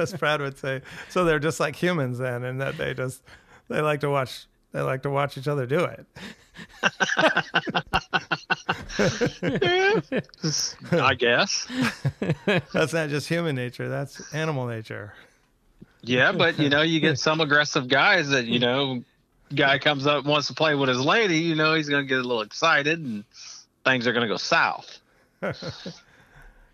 as Brad would say. So they're just like humans then, and that they just they like to watch they like to watch each other do it. I guess. That's not just human nature; that's animal nature. Yeah, but you know, you get some aggressive guys that you know, guy comes up wants to play with his lady. You know, he's gonna get a little excited, and things are gonna go south.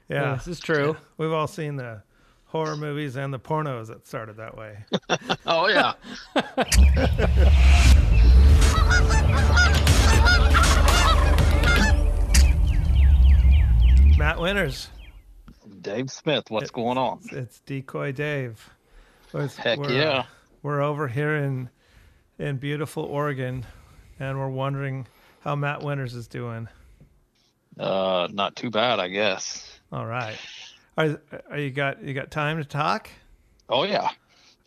Yeah, this is true. we've all seen the horror movies and the pornos that started that way. Oh yeah. Matt Winters, Dave Smith, what's going on? it's Decoy Dave. It's- Heck we're, uh, yeah. we're over here in in beautiful Oregon, and we're wondering how Matt Winters is doing. Uh, not too bad, I guess. All right, are, are you got you got time to talk? Oh yeah.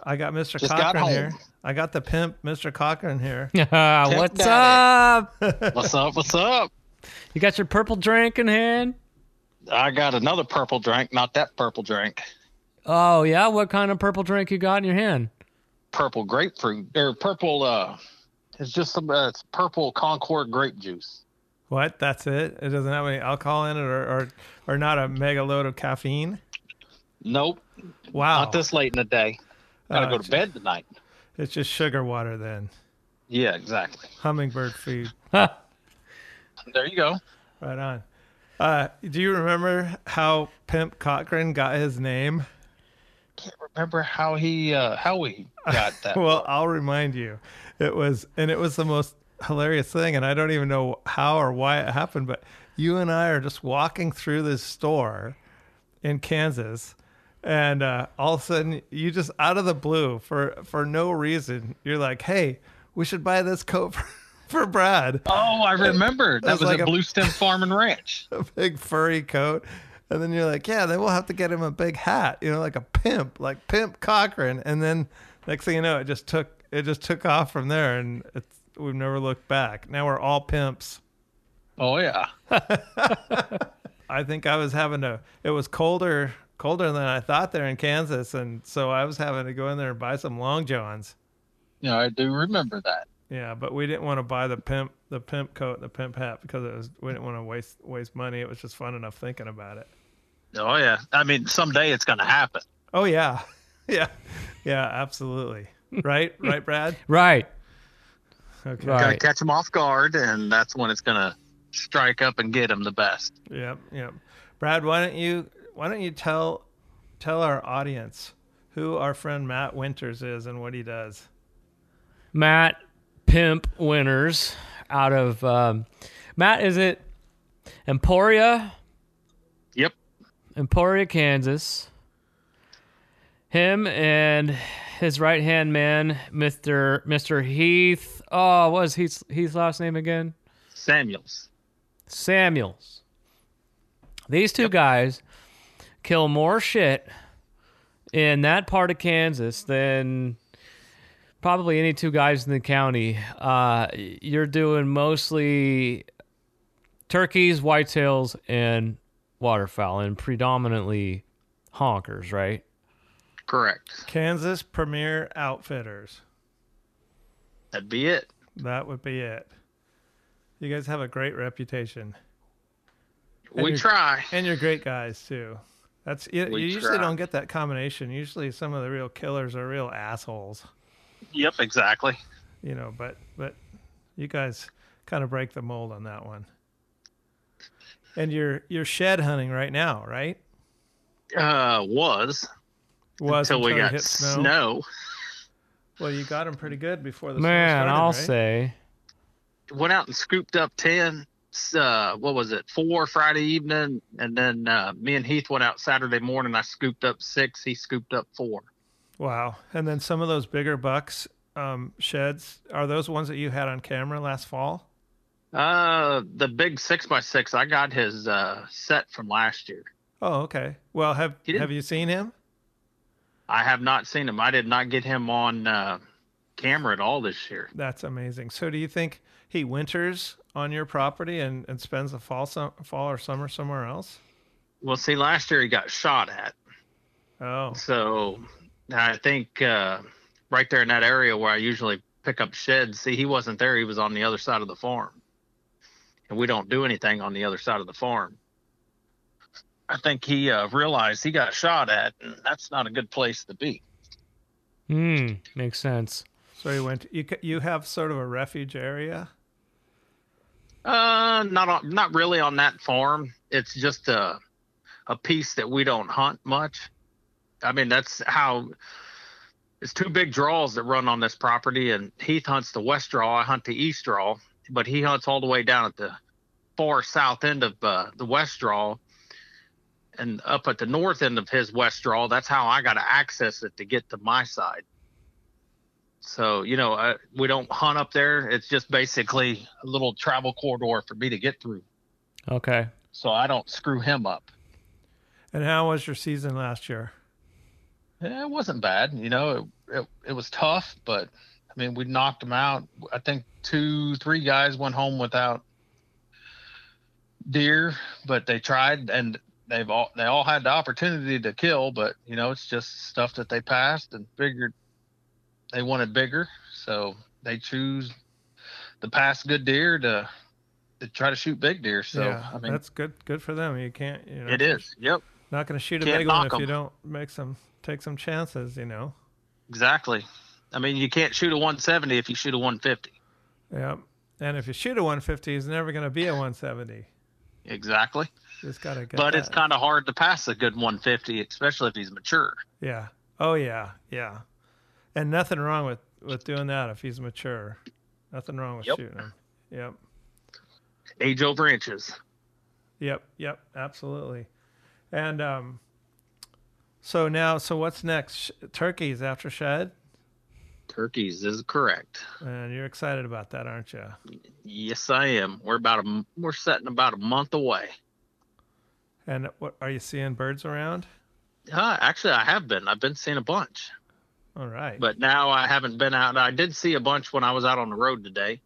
I got Mr. Just got Cochran here. I got the pimp, Mr. Cochran here. What's daddy. up? What's up? What's up? You got your purple drink in hand? I got another purple drink, not that purple drink. Oh yeah, what kind of purple drink you got in your hand? Purple grapefruit or purple. Uh, it's just some. Uh, it's purple Concord grape juice. What? That's it? It doesn't have any alcohol in it, or or, or not a mega load of caffeine. Nope, Wow, not this late in the day. Gotta Oh, go it's to bed tonight. It's just sugar water then. Yeah, exactly. Hummingbird food. Huh. There you go. Right on. Uh, do you remember how Pimp Cochran got his name? Can't remember how he uh how he got that. Well, I'll remind you. It was, and it was the most hilarious thing, and I don't even know how or why it happened, but you and I are just walking through this store in Kansas, and uh, all of a sudden, you just out of the blue, for for no reason, you're like, "Hey, we should buy this coat for, for Brad." oh, I remember. That That's was like a- Blue Stem Farm and Ranch. a big furry coat. And then you're like, yeah, then we'll have to get him a big hat, you know, like a pimp, like Pimp Cochran. And then next thing you know, it just took it just took off from there, and it's we've never looked back. Now we're all pimps. Oh yeah. I think I was having to. It was colder colder than I thought there in Kansas, and so I was having to go in there and buy some long johns. Yeah, I do remember that. Yeah, but we didn't want to buy the pimp the pimp coat and the pimp hat because it was we didn't want to waste waste money. It was just fun enough thinking about it. Oh yeah. I mean, someday it's gonna happen. Oh yeah, yeah, yeah, absolutely. Right, right, Brad. Right. Okay. Right. Gotta catch them off guard, and that's when it's gonna strike up and get them the best. Yep, yep. Brad, why don't you why don't you tell tell our audience who our friend Matt Winters is and what he does? Matt Pimp Winters out of um, Matt. Is it Emporia? Yep. Emporia, Kansas. Him and his right hand man, Mister Mister Heath. Oh, what was Heath's, Heath's last name again? Samuels. Samuels. These two guys kill more shit in that part of Kansas than probably any two guys in the county. Uh, you're doing mostly turkeys, whitetails, and waterfowl, and predominantly honkers, right? Correct. Kansas Premier Outfitters. That'd be it. That would be it. You guys have a great reputation, And we try. and you're great guys too. That's you, you usually don't get that combination. Usually, some of the real killers are real assholes, Yep, exactly. you know. But but you guys kind of break the mold on that one. And you're you're shed hunting right now, right? Uh, was Was until we it got hit snow. Well, you got them pretty good before the snow Man, started, I'll right? say. Went out and scooped up ten. Uh, what was it? Four Friday evening, and then uh, me and Heath went out Saturday morning. I scooped up six. He scooped up four. Wow. And then some of those bigger bucks um, sheds are those ones that you had on camera last fall? Uh, the big six by six. I got his uh set from last year. Oh, okay. Well, have have you seen him? I have not seen him. I did not get him on uh, camera at all this year. That's amazing. So, do you think he winters on your property and, and spends the fall, sum, fall or summer somewhere else? Well, see, last year he got shot at. Oh, So I think uh, right there in that area where I usually pick up sheds, see, he wasn't there. He was on the other side of the farm. And we don't do anything on the other side of the farm. I think he uh, realized he got shot at, and that's not a good place to be. Hmm, makes sense. so you went. You you have sort of a refuge area. Uh, not on, not really on that farm. It's just a a piece that we don't hunt much. I mean, that's how. It's two big draws that run on this property, and Heath hunts the west draw. I hunt the east draw, but he hunts all the way down at the far south end of uh, the west draw, and up at the north end of his west draw. That's how I got to access it to get to my side. So you know, uh, we don't hunt up there. It's just basically a little travel corridor for me to get through. Okay. So I don't screw him up. And how was your season last year? Yeah, it wasn't bad. You know, it, it it was tough, but I mean, we knocked them out. I think two, three guys went home without deer, but they tried, and they've all they all had the opportunity to kill, but you know, it's just stuff that they passed and figured they wanted bigger, so they choose the past good deer to to try to shoot big deer. So yeah, I mean, that's good. Good for them. You can't. You know, it is. Yep. not going to shoot a big one if you don't make some take some chances. You know. Exactly. I mean, you can't shoot a 170 if you shoot a 150. Yeah. And if you shoot a 150, he's never going to be a 170. Exactly. Just got to get. But it's kind of hard to pass a good 150, especially if he's mature. Yeah. Oh yeah. Yeah. And nothing wrong with with doing that if he's mature. Nothing wrong with Yep. shooting him. Yep. Age over inches. Yep. Yep. Absolutely. And um. So now, so what's next? Turkeys after shed, Turkeys is correct. and you're excited about that, aren't you? Yes, I am. We're about a we're setting about a month away. And what are you seeing birds around? Uh, actually, I have been. I've been seeing a bunch, All right. but now I haven't been out. I did see a bunch when I was out on the road today,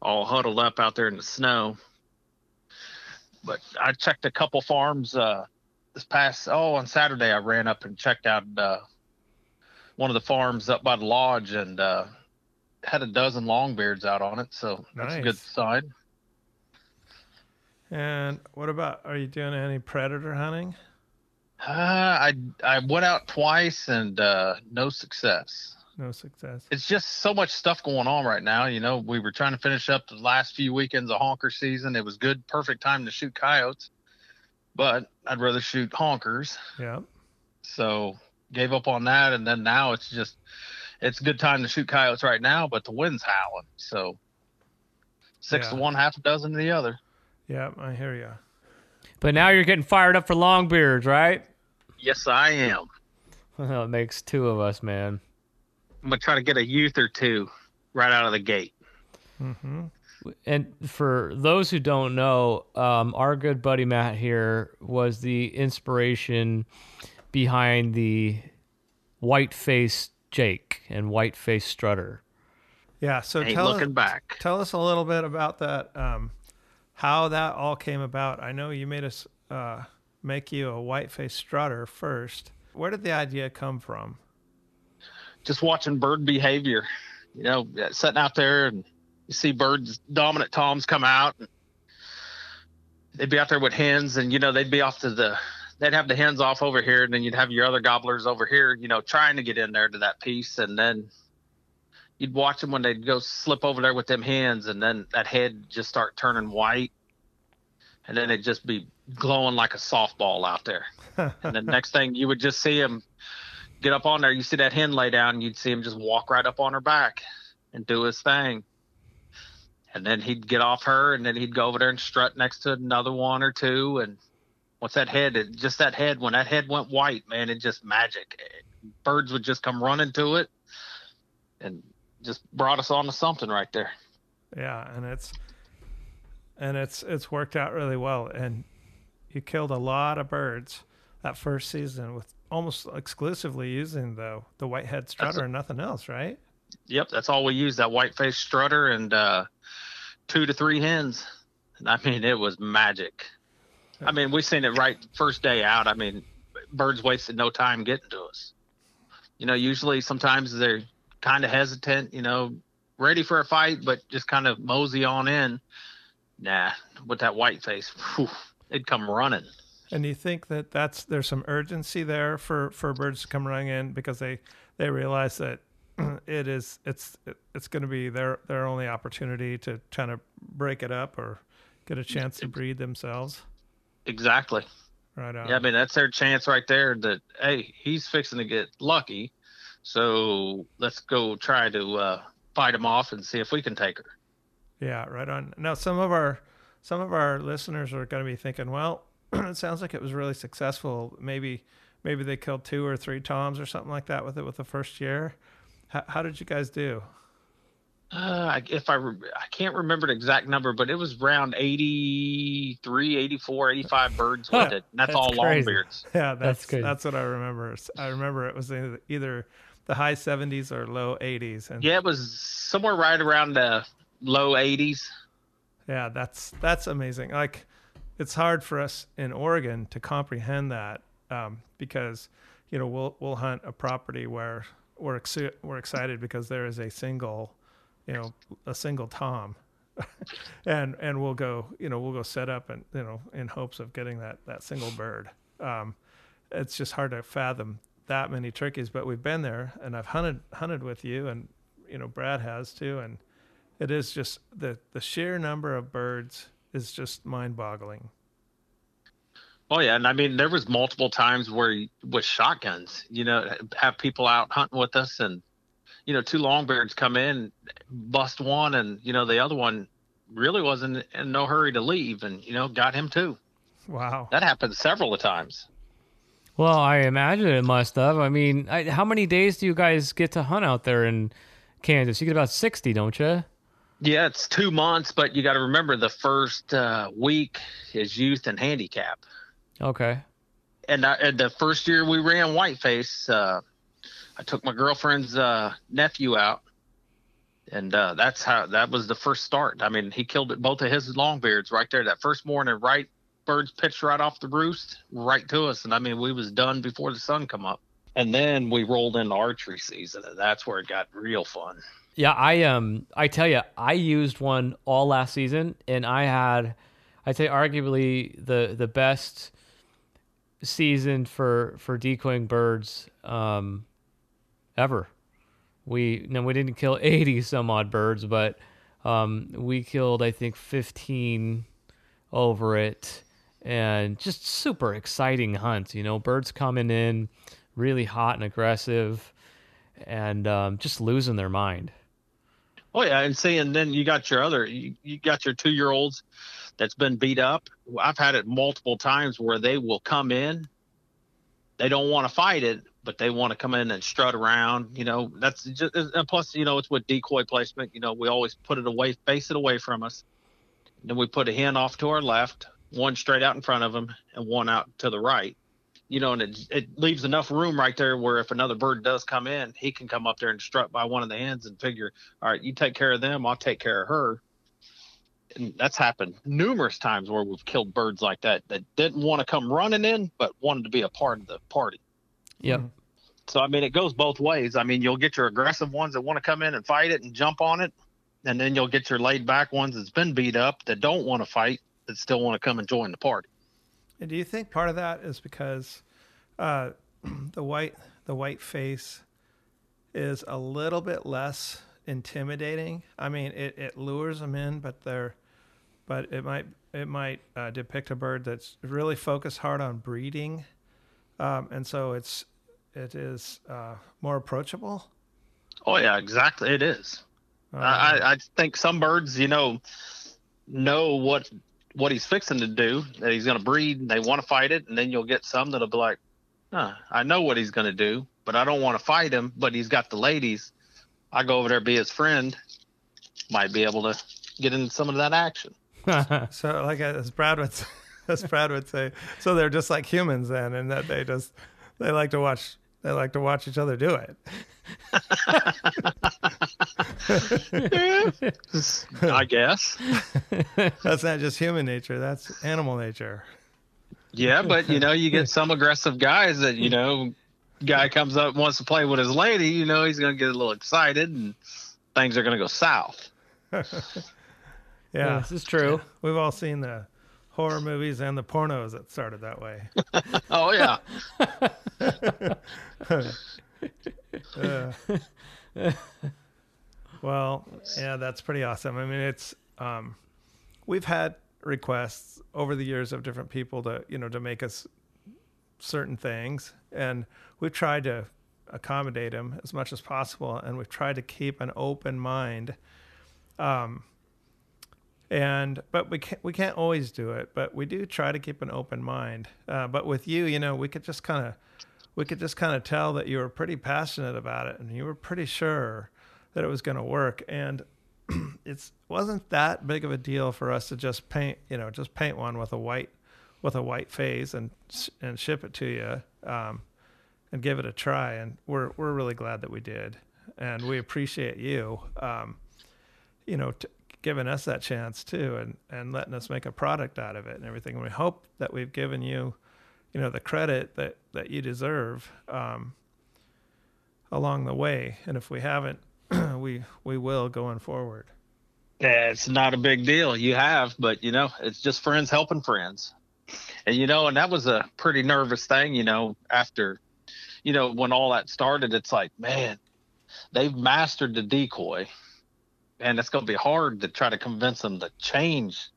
all huddled up out there in the snow. But I checked a couple farms uh, this past. Oh, on Saturday I ran up and checked out uh, one of the farms up by the lodge and uh, had a dozen longbeards out on it. So that's a good sign. And what about? Are you doing any predator hunting? Uh, I I went out twice and uh, no success. No success. It's just so much stuff going on right now. You know, we were trying to finish up the last few weekends of honker season. It was good, perfect time to shoot coyotes, but I'd rather shoot honkers. Yeah. So gave up on that, and then now it's just it's a good time to shoot coyotes right now, but the wind's howling. So six to one, half a dozen to the other. Yeah. I hear you. But now you're getting fired up for longbeards, right? Yes, I am. Well, it makes two of us, man. I'm gonna try to get a youth or two right out of the gate. hmm And for those who don't know, um, our good buddy Matt here was the inspiration behind the white face Jake and white face Strutter. Yeah. So Ain't tell looking us, back. tell us a little bit about that. Um, how that all came about. I know you made us uh, make you a white faced strutter first. Where did the idea come from? just watching bird behavior. You know, sitting out there and you see birds, dominant toms come out. They'd be out there with hens, and you know they'd be off to the, they'd have the hens off over here, and then you'd have your other gobblers over here. You know, trying to get in there to that piece, and then you'd watch them when they'd go slip over there with them hens, and then that head just start turning white, and then it'd just be glowing like a softball out there. and the next thing you would just see him get up on there. You see that hen lay down, you'd see him just walk right up on her back and do his thing. And then he'd get off her, and then he'd go over there and strut next to another one or two. And what's that head? It, just that head. When that head went white, man, it just magic. Birds would just come running to it, and just brought us on to something right there. Yeah, and it's and it's it's worked out really well. And you killed a lot of birds that first season with almost exclusively using the the whitehead strutter and nothing else, right? Yep, that's all we used. That white faced strutter and uh, two to three hens. And I mean, it was magic. I mean, we seen it right first day out. I mean, birds wasted no time getting to us. You know, usually sometimes they're kind of hesitant, you know, ready for a fight, but just kind of mosey on in. Nah, with that white face, whew, they'd come running. And you think that that's there's some urgency there for for birds to come running in because they they realize that it is it's it's going to be their their only opportunity to try to break it up or get a chance to breed themselves. Exactly. Right on. Yeah, I mean that's their chance right there. That hey, he's fixing to get lucky, so let's go try to uh, fight him off and see if we can take her. Yeah, right on. Now some of our some of our listeners are going to be thinking, well, it sounds like it was really successful. Maybe maybe they killed two or three toms or something like that with it with the first year. How, how did you guys do? Uh, if I re- I can't remember the exact number, but it was around 83, 84, 85 birds with it. And that's, That's all crazy. longbeards. Yeah, that's good. that's what I remember. I remember it was either- either the high 70s or low 80s, and Yeah, it was somewhere right around the low 80s. Yeah, that's that's amazing. Like, it's hard for us in Oregon to comprehend that um, because you know we'll we'll hunt a property where we're exci- we're excited because there is a single, you know, a single tom, and and we'll go you know we'll go set up and you know in hopes of getting that that single bird. Um, it's just hard to fathom that many turkeys, but we've been there and I've hunted hunted with you and you know Brad has too and it is just the the sheer number of birds is just mind-boggling. Oh yeah, and I mean there was multiple times where with shotguns, you know, have people out hunting with us, and you know, two longbeards come in, bust one, and you know the other one really wasn't in no hurry to leave, and you know got him too. Wow. That happened several times. Well, I imagine it must have. I mean, I, how many days do you guys get to hunt out there in Kansas? You get about 60, don't you? Yeah, it's two months, but you got to remember the first uh, week is youth and handicap. Okay. and, I, and the first year we ran Whiteface, uh, I took my girlfriend's uh, nephew out, and uh, that's how that was the first start. I mean, he killed it, both of his longbeards right there that first morning. Right, birds pitched right off the roost, right to us, and I mean we was done before the sun come up. And then we rolled into archery season, and that's where it got real fun. Yeah, I um I tell you, I used one all last season and I had I'd say arguably the the best season for for decoying birds um ever. We no we didn't kill 80 some odd birds, but um we killed I think 15 over it and just super exciting hunts, you know, birds coming in really hot and aggressive and um, just losing their mind. Oh yeah, and see, and then you got your other, you, you got your two year olds that's been beat up. I've had it multiple times where they will come in, they don't want to fight it, but they want to come in and strut around. You know, that's just, and plus, you know, it's with decoy placement. You know, we always put it away, face it away from us. Then we put a hen off to our left, one straight out in front of them, and one out to the right. You know, and it, it leaves enough room right there where if another bird does come in, he can come up there and strut by one of the hens and figure, all right, you take care of them, I'll take care of her. And that's happened numerous times where we've killed birds like that that didn't want to come running in, but wanted to be a part of the party. Yep. Mm-hmm. So I mean, it goes both ways. I mean, you'll get your aggressive ones that want to come in and fight it and jump on it, and then you'll get your laid back ones that's been beat up that don't want to fight that still want to come and join the party. And do you think part of that is because uh, the white the white face is a little bit less intimidating? I mean, it, it lures them in, but they're but it might it might uh, depict a bird that's really focused hard on breeding, um, and so it's it is uh, more approachable. Oh yeah, exactly. It is. I, I think some birds, you know, know what what he's fixing to do, that he's going to breed, and they want to fight it, and then you'll get some that'll be like, huh, I know what he's going to do, but I don't want to fight him, but he's got the ladies. I go over there be his friend, might be able to get into some of that action. So, like uh, as Brad would, as Brad would say, so they're just like humans then, and that they just they like to watch they like to watch each other do it. I guess. That's not just human nature; that's animal nature. Yeah, but you know, you get some aggressive guys that you know, guy comes up and wants to play with his lady. You know, he's gonna get a little excited, and things are gonna go south. Yeah, this is true. we've all seen the horror movies and the pornos that started that way. Oh yeah, Uh, well, yeah, that's pretty awesome. I mean, it's um, we've had requests over the years of different people to you know to make us certain things, and we've tried to accommodate them as much as possible, and we've tried to keep an open mind. Um, and but we can't we can't always do it, but we do try to keep an open mind. Uh, but with you, you know, we could just kind of we could just kind of tell that you were pretty passionate about it and you were pretty sure that it was going to work. And it wasn't that big of a deal for us to just paint you know just paint one with a white with a white face and and ship it to you um, and give it a try. And we're we're really glad that we did. And we appreciate you um, you know t- giving us that chance too and and letting us make a product out of it and everything and we hope that we've given you you know the credit that that you deserve um, along the way and if we haven't we we will going forward Yeah, it's not a big deal. You have, but you know, it's just friends helping friends. And you know, and that was a pretty nervous thing, you know, after you know, when all that started, it's like, man, they've mastered the decoy. And it's gonna be hard to try to convince them to change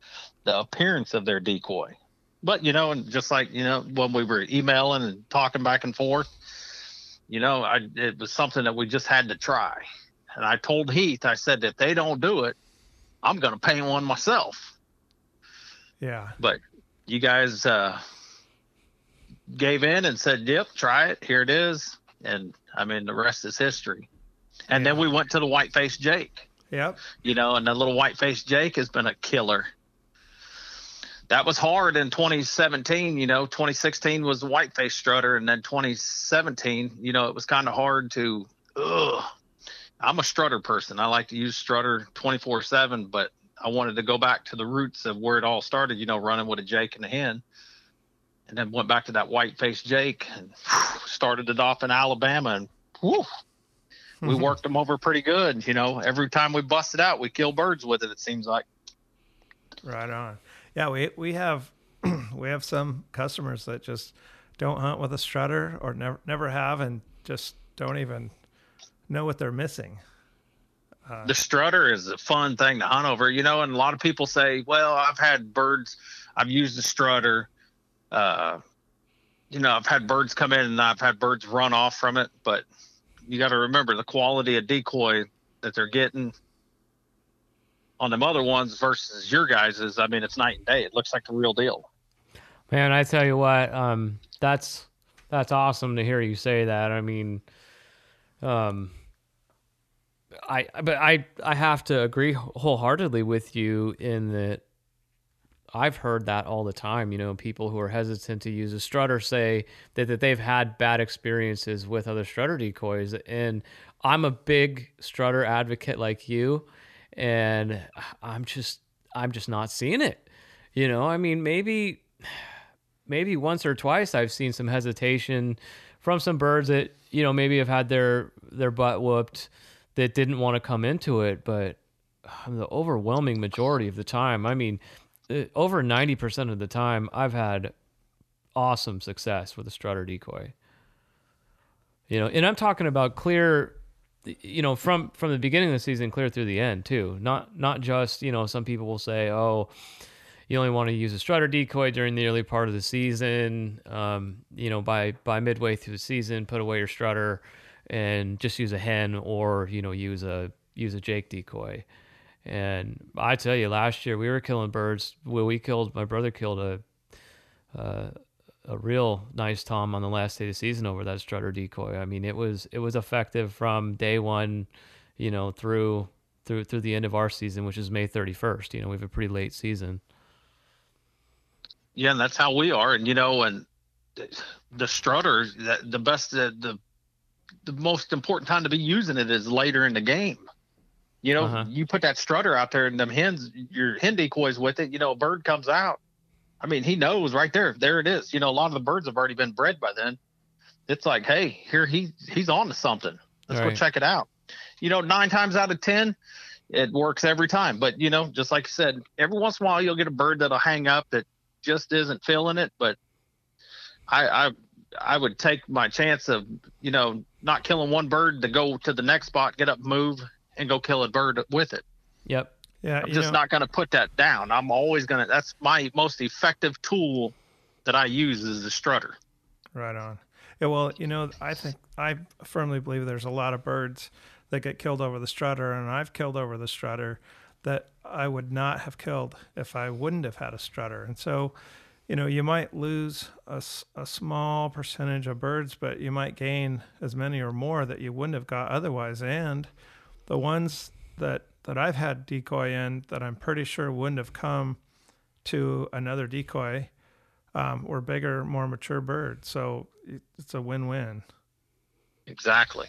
the appearance of their decoy. But you know, and just like, you know, when we were emailing and talking back and forth, you know, I it was something that we just had to try. And I told Heath, I said, if they don't do it, I'm gonna paint one myself. yeah But you guys uh, gave in and said, "Yep, try it. Here it is." And I mean, the rest is history. And then we went to the white faced Jake, yep you know, and the little white faced Jake has been a killer. That was hard in 2017. You know, 2016 was white face strutter, and then 2017, you know, it was kind of hard to. Ugh, I'm a strutter person. I like to use strutter 24 seven, but I wanted to go back to the roots of where it all started. You know, running with a Jake and a hen, and then went back to that white faced Jake and started it off in Alabama, and whew, we worked them over pretty good. You know, every time we busted out, we kill birds with it. It seems like. right on yeah we we have we have some customers that just don't hunt with a strutter or never never have and just don't even know what they're missing the strutter is a fun thing to hunt over, you know, and a lot of people say, well, I've had birds, I've used the strutter. Uh, you know, I've had birds come in and I've had birds run off from it, but you got to remember the quality of decoy that they're getting on them other ones versus your guys's. I mean, it's night and day. It looks like the real deal. Man, I tell you what, um, that's that's awesome to hear you say that. I mean, um, I but I I have to agree wholeheartedly with you in that I've heard that all the time. You know, people who are hesitant to use a strutter say that, that they've had bad experiences with other strutter decoys, and I'm a big strutter advocate like you, and I'm just I'm just not seeing it. You know, I mean, maybe maybe once or twice I've seen some hesitation from some birds that you know maybe have had their their butt whooped that didn't want to come into it, but the overwhelming majority of the time, I mean, uh, over 90% of the time, I've had awesome success with a strutter decoy. You know, and I'm talking about clear you know from from the beginning of the season clear through the end too. Not not just, you know, some people will say, "Oh, you only want to use a strutter decoy during the early part of the season. Um, you know, by by midway through the season, put away your strutter and just use a hen or you know use a use a Jake decoy. And I tell you, last year we were killing birds. Well, we killed my brother killed a uh, a real nice tom on the last day of the season over that strutter decoy. I mean, it was it was effective from day one, you know, through through through the end of our season, which is May 31st. You know, we have a pretty late season. Yeah, and that's how we are. And you know, and the strutter, the, the best, the, the the most important time to be using it is later in the game. You know, Uh-huh. you put that strutter out there and them hens, your hen decoys with it. You know, a bird comes out, I mean, he knows right there. There it is. You know, a lot of the birds have already been bred by then. It's like, hey, here he he's on to something. Let's Right. go check it out. You know, nine times out of ten, it works every time. But you know, just like I said, every once in a while you'll get a bird that'll hang up that just isn't feeling it. But I I I would take my chance of you know not killing one bird to go to the next spot, get up, move, and go kill a bird with it. Yep. Yeah, I'm just know, not going to put that down. I'm always going to. That's my most effective tool that I use is the strutter. Right on. Yeah, well, you know, I think I firmly believe there's a lot of birds that get killed over the strutter, and I've killed over the strutter that I would not have killed if I wouldn't have had a strutter. And so, you know, you might lose a small percentage of birds, but you might gain as many or more that you wouldn't have got otherwise. And the ones that that I've had decoy in that I'm pretty sure wouldn't have come to another decoy um, were bigger, more mature birds. So it's a win-win. Exactly.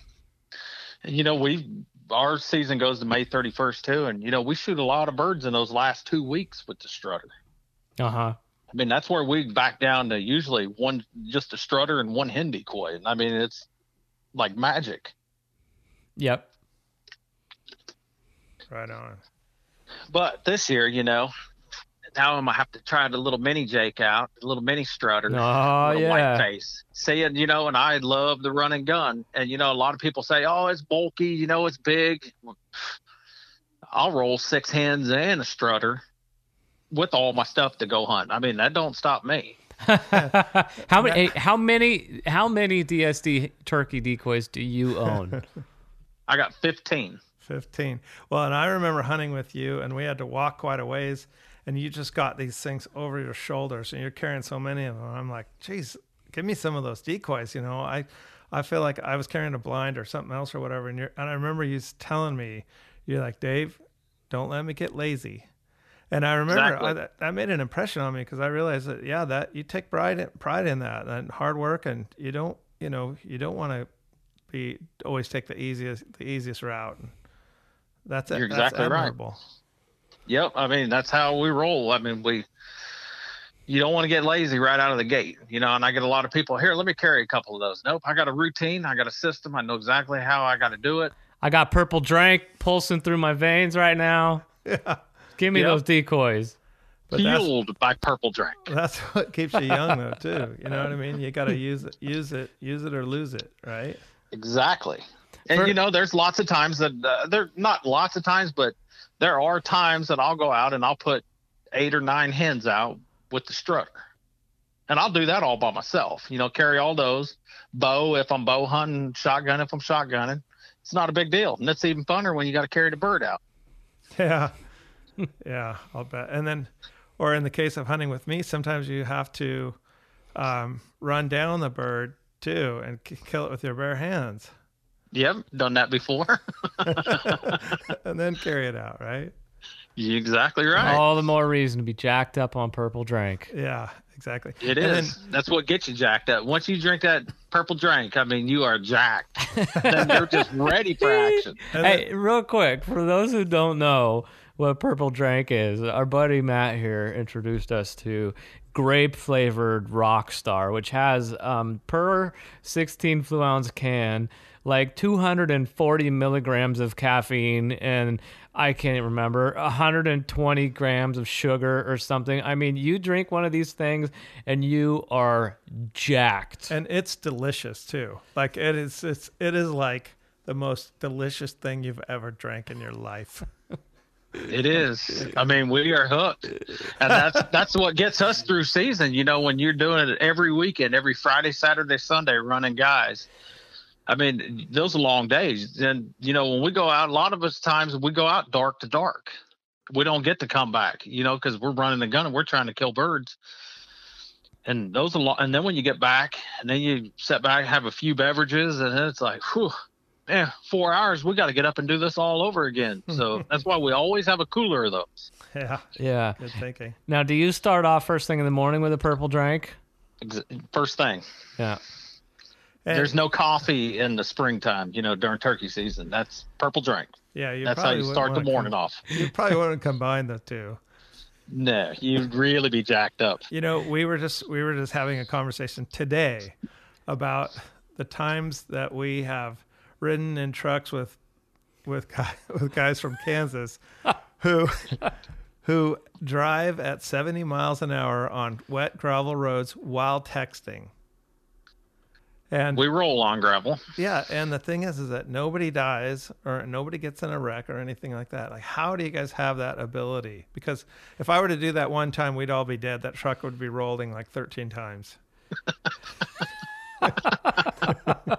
And you know, we our season goes to May 31st too, and you know we shoot a lot of birds in those last two weeks with the strutter. Uh huh. I mean, that's where we back down to usually one just a strutter and one hen decoy. And I mean, it's like magic. Yep. Right on. But this year, you know, now I'm gonna have to try the little mini Jake out, the little mini strutter. Oh with a yeah. white face. Saying, you know, and I love the run and gun. And you know, a lot of people say, Oh, it's bulky, you know, it's big. I'll roll six hens and a strutter with all my stuff to go hunt. I mean, that don't stop me. Eh, how many? How many? How many DSD turkey decoys do you own? I got 15. 15. Well, and I remember hunting with you, and we had to walk quite a ways, and you just got these things over your shoulders, and you're carrying so many of them. I'm like, geez, give me some of those decoys. You know, I, I feel like I was carrying a blind or something else or whatever. And you're, and I remember you telling me, you're like, Dave, don't let me get lazy. And I remember Exactly. I, that, that made an impression on me because I realized that yeah, that you take pride in, pride in that and hard work, and you don't you know you don't want to be always take the easiest the easiest route. That's You're that's exactly right. Yep. I mean, that's how we roll. I mean, we, you don't want to get lazy right out of the gate, you know, and I get a lot of people here, let me carry a couple of those. Nope. I got a routine. I got a system. I know exactly how I got to do it. I got purple drank pulsing through my veins right now. Yeah, Give me Yep. those decoys. but that's Fueled by purple drink. that's what keeps you young though too. You know what I mean? You got to use it, use it, use it or lose it, right? Exactly. And For- you know, there's lots of times that uh, there not lots of times, but there are times that I'll go out and I'll put eight or nine hens out with the strutter, and I'll do that all by myself. You know, carry all those bow if I'm bow hunting, shotgun if I'm shotgunning. It's not a big deal, and it's even funner when you got to carry the bird out. Yeah. yeah, I'll bet. And then, or in the case of hunting with me, sometimes you have to um, run down the bird too and k- kill it with your bare hands Yep, done that before. and then carry it out, right? You're exactly right. All the more reason to be jacked up on purple drink. Yeah, exactly. It And is. That's what gets you jacked up. Once you drink that purple drink, I mean, you are jacked. then you're just ready for action. And then- Hey, real quick, for those who don't know what purple drink is, our buddy Matt here introduced us to grape flavored Rockstar, which has um, per 16 flu ounce can like 240 milligrams of caffeine and I can't remember 120 grams of sugar or something. I mean, you drink one of these things and you are jacked. and it's delicious too. Like it is, it's it is like the most delicious thing you've ever drank in your life. It is. I mean, we are hooked, and that's that's what gets us through season. You know, when you're doing it every weekend, every Friday, Saturday, Sunday, running guys. I mean, those are long days, and you know, when we go out, a lot of us times we go out dark to dark. We don't get to come back, you know, because we're running the gun and we're trying to kill birds. And those are long, and then when you get back, and then you sit back, have a few beverages, and then it's like, whew, yeah, four hours. We got to get up and do this all over again. So that's why we always have a cooler of those. Yeah, Yeah. good thinking. Now, do you start off first thing in the morning with a purple drink? Ex- First thing, Yeah. And- there's no coffee in the springtime. You know, during turkey season, that's purple drink. yeah, you that's how you start the morning com- off. You probably wouldn't combine the two. No, you'd really be jacked up. You know, we were just we were just having a conversation today about the times that we have ridden in trucks with with guy, with guys from Kansas who who drive at 70 miles an hour on wet gravel roads while texting. And We roll on gravel. yeah, and the thing is, is that nobody dies or nobody gets in a wreck or anything like that. Like, how do you guys have that ability? Because if I were to do that one time, we'd all be dead. That truck would be rolling like 13 times. Uh,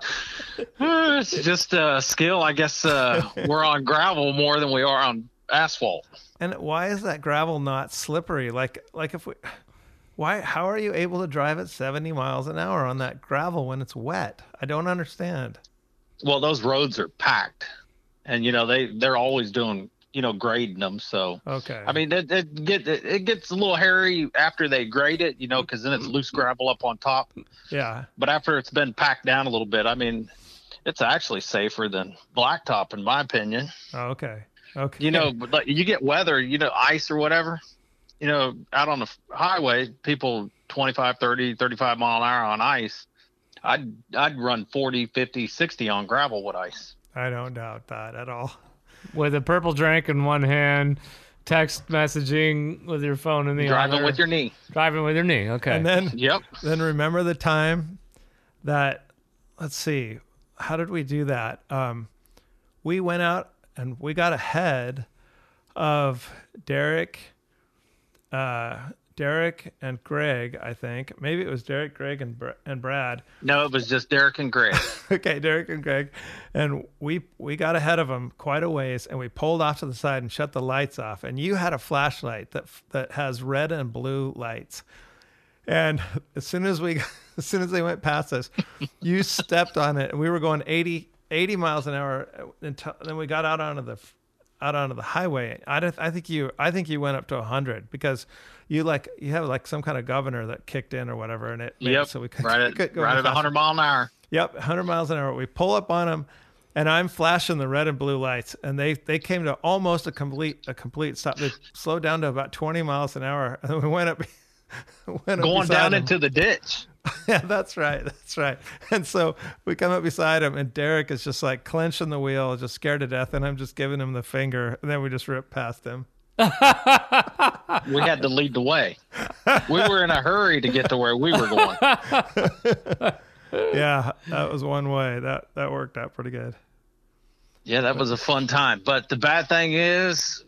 It's just a skill. I guess uh, we're on gravel more than we are on asphalt. And why is that gravel not slippery? Like, like if we, why? How are you able to drive at 70 miles an hour on that gravel when it's wet? I don't understand. Well, those roads are packed, and you know they they're always doing you know grading them. So Okay. I mean it, it get it gets a little hairy after they grade it, you know, because then it's loose mm-hmm. gravel up on top. yeah. But after it's been packed down a little bit, I mean, it's actually safer than blacktop in my opinion. Oh, okay. Okay. You know, but like, you get weather, you know, ice or whatever. You know, out on the highway, people 25, 30, 35 mile an hour on ice. I'd I'd run 40, 50, 60 on gravel with ice. I don't doubt that at all. With a purple drink in one hand, text messaging with your phone in the Driving other. with your knee. driving with your knee. Okay. And then Yep. then remember the time that let's see how did we do that um, we went out and we got ahead of derek uh, derek and greg i think. Maybe it was derek greg and, Br- and brad. No, it was just Derek and Greg. okay derek and greg. And we we got ahead of them quite a ways and we pulled off to the side and shut the lights off. And you had a flashlight that that has red and blue lights. And as soon as we as soon as they went past us you stepped on it and we were going 80 80 miles an hour until then we got out onto the out onto the highway i don't i think you i think you went up to 100 because you like you have like some kind of governor that kicked in or whatever and it yep. so we could, right could at go right at faster. 100 mile an hour. Yep, 100 miles an hour. We pull up on them, and I'm flashing the red and blue lights, and they they came to almost a complete a complete stop. They slowed down to about 20 miles an hour, and then we went up. Going down them. into the ditch. yeah, that's right, that's right. And so we come up beside him, and Derek is just like clenching the wheel, just scared to death, and I'm just giving him the finger, and then we just rip past him. We had to lead the way. We were in a hurry to get to where we were going. Yeah, that was one way. That that worked out pretty good. Yeah, that was a fun time. But the bad thing is,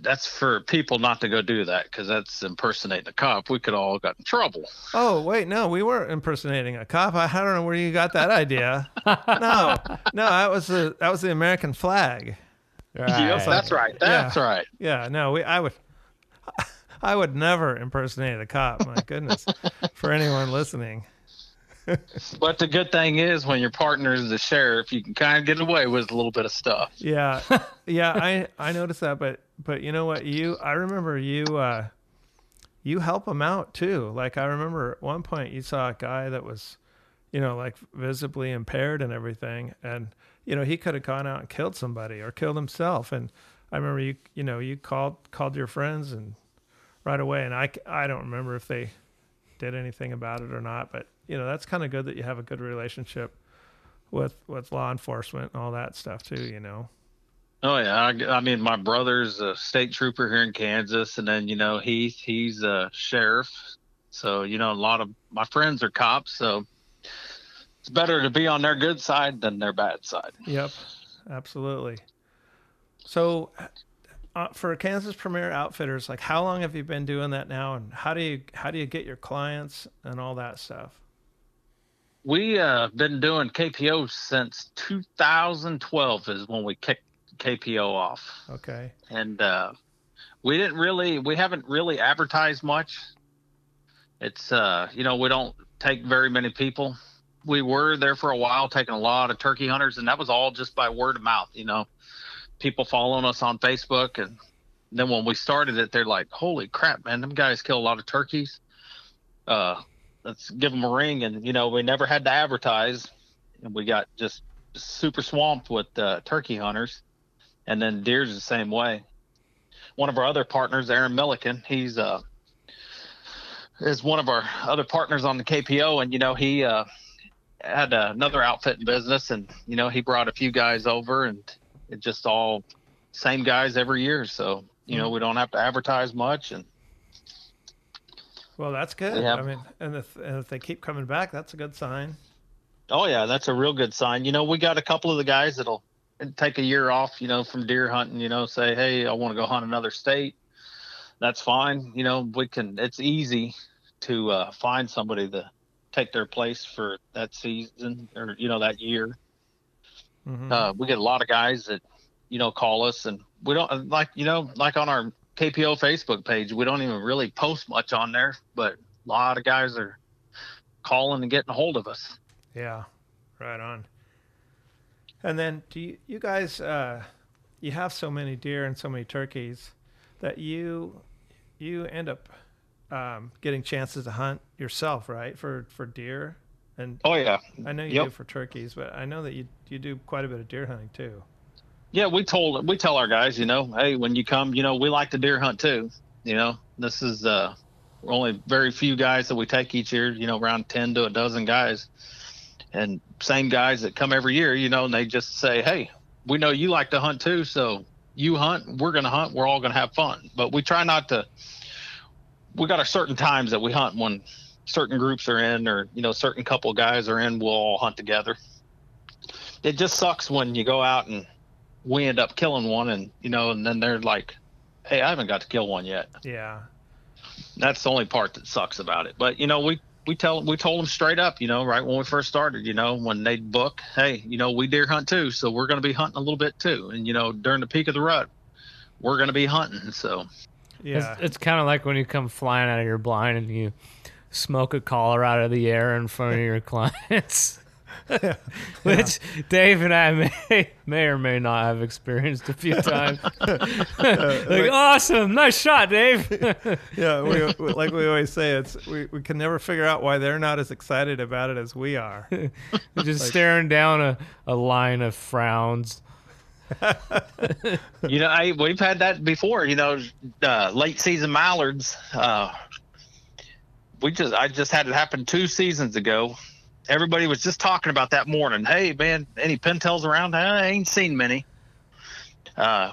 that's for people not to go do that because that's impersonating a cop. We could all got in trouble. Oh wait, no, we weren't impersonating a cop. I, I don't know where you got that idea. no, no, that was the that was the American flag. Yep, Right. that's right. That's right. Yeah, no, we I would I would never impersonate a cop. My goodness, for anyone listening. But the good thing is, when your partner is the sheriff, you can kind of get away with a little bit of stuff. Yeah, yeah, I I noticed that, but but you know what? You I remember you uh you help them out too. Like I remember at one point you saw a guy that was, you know, like visibly impaired and everything, and you know he could have gone out and killed somebody or killed himself. And I remember you you know you called called your friends and right away, and I I don't remember if they did anything about it or not, but you know that's kind of good that you have a good relationship with with law enforcement and all that stuff too. You know. Oh yeah, I, I mean my brother's a state trooper here in Kansas, and then you know Heath, he's a sheriff. So you know a lot of my friends are cops, so it's better to be on their good side than their bad side. Yep, absolutely. So, uh, for Kansas Premier Outfitters, like how long have you been doing that now, and how do you how do you get your clients and all that stuff? We uh been doing KPO since 2012 is when we kicked KPO off. Okay, and uh, we didn't really we haven't really advertised much. It's uh you know we don't take very many people. We were there for a while taking a lot of turkey hunters and that was all just by word of mouth you know. People following us on facebook and then when we started it they're like holy crap man them guys kill a lot of turkeys. Uh let's give them a ring. And you know we never had to advertise. And we got just super swamped with uh, turkey hunters. And then deer's the same way. One of our other partners, Aaron Milliken. He's uh is one of our other partners on the KPO, and you know he uh, had another outfit in business, and you know he brought a few guys over, and it just all same guys every year. So you know we don't have to advertise much, and Well, that's good. Yeah. I mean, and if, and if they keep coming back, that's a good sign. oh yeah, that's a real good sign. You know we got a couple of the guys that'll take a year off, you know, from deer hunting. You know, say hey, I want to go hunt another state. That's fine. You know, we can. It's easy to uh, find somebody to take their place for that season or you know that year. Mhm. uh, we get a lot of guys that you know call us and we don't like you know like on our kpo facebook page we don't even really post much on there but a lot of guys are calling and getting a hold of us Yeah, right on. And then, do you, you guys? Uh, you have so many deer and so many turkeys that you you end up um, getting chances to hunt yourself, right? For for deer, and oh yeah I know you Yep. do for turkeys, but I know that you you do quite a bit of deer hunting too. Yeah we told we tell our guys you know hey when you come you know we like to deer hunt too. You know this is uh only very few guys that we take each year you know around 10 to a dozen guys. And same guys that come every year you know and they just say hey we know you like to hunt too so you hunt we're to hunt we're all to have fun. But we try not to we got our certain times that we hunt when certain groups are in or you know certain couple guys are in we'll all hunt together. It just sucks when you go out and we end up killing one and you know and then they're like hey i haven't got to kill one yet. Yeah, that's the only part that sucks about it. But you know we we tell we told them straight up you know right when we first started you know when they'd book hey you know we deer hunt too so we're going to be hunting a little bit too. And you know during the peak of the rut we're going to be hunting so. Yeah, It's, it's kind of like when you come flying out of your blind and you smoke a collar out of the air in front of your clients. Which Dave and I may, may or may not have experienced a few times. like, awesome, nice shot, Dave. yeah. We, we- like we always say, it's we, we can never figure out why they're not as excited about it as we are. Just staring down a, a line of frowns. you know, I we've had that before. You know, uh, late season mallards. Uh, we just I just had it happen two seasons ago. Everybody was just talking about that morning. Hey man, any pintails around? I ain't seen many. Uh,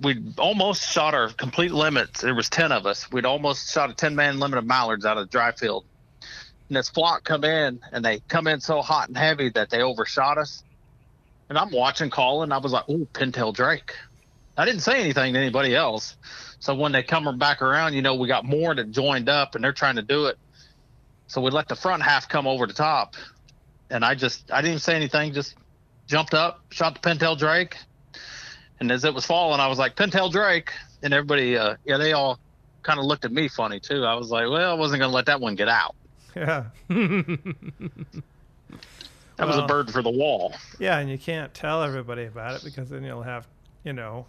we almost shot our complete limits. There was ten of us. We'd almost shot a ten man limit of mallards out of the dry field. And this flock come in, and they come in so hot and heavy that they overshot us. And I'm watching, calling. I was like, "Ooh, pintail drake." I didn't say anything to anybody else. So when they come back around, you know, we got more that joined up, and they're trying to do it. So we let the front half come over the top, and I just I didn't say anything. Just jumped up, shot the pintail drake, and as it was falling, I was like, pintail drake," and everybody, uh, yeah, they all kind of looked at me funny too. I was like, "Well, I wasn't gonna let that one get out. Yeah, That was Well- a bird for the wall." yeah, and you can't tell everybody about it because then you'll have you know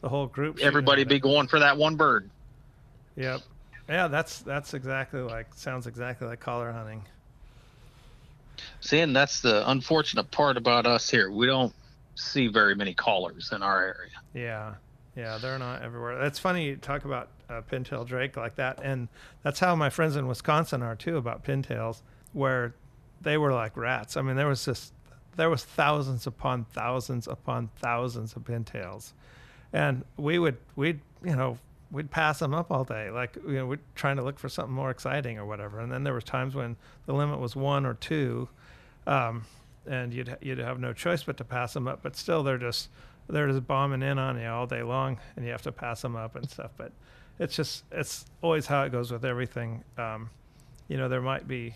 the whole group. Everybody be it. going for that one bird. Yep. Yeah, that's that's exactly like sounds exactly like collar hunting. See, and that's the unfortunate part about us here. We don't see very many callers in our area. Yeah, yeah, they're not everywhere. That's funny you talk about uh, pintail drake like that, and that's how my friends in Wisconsin are too about pintails, where they were like rats. I mean, there was just there was thousands upon thousands upon thousands of pintails, and we would we'd you know we'd pass them up all day, like you know we're trying to look for something more exciting or whatever. And then there was times when the limit was one or two, um, and you'd you'd have no choice but to pass them up. But still, they're just they're just bombing in on you all day long, and you have to pass them up and stuff. But it's just it's always how it goes with everything. Um, you know, there might be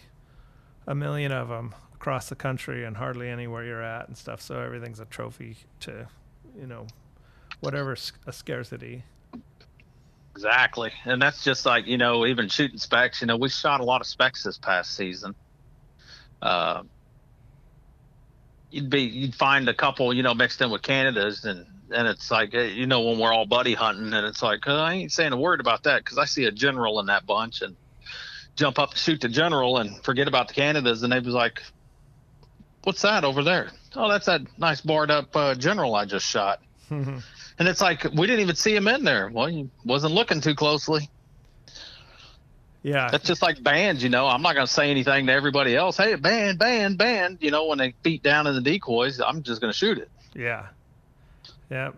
a million of them across the country, and hardly anywhere you're at and stuff. So everything's a trophy to, you know, whatever a scarcity. Exactly. And that's just like, you know, even shooting specs, you know, we shot a lot of specs this past season. Uh, you'd be, you'd find a couple, you know, mixed in with Canada's and, and it's like, eh, you know, when we're all buddy hunting and it's like, oh, I ain't saying a word about that because I see a general in that bunch and jump up to shoot the general and forget about the Canada's. And they was like, what's that over there? Oh, that's that nice barred up uh, general I just shot. And it's like we didn't even see him in there. Well, he wasn't looking too closely. Yeah. That's just like bands, you know. I'm not going to say anything to everybody else. Hey, band, band, band. You know, when they beat down in the decoys, I'm just going to shoot it. Yeah. Yep.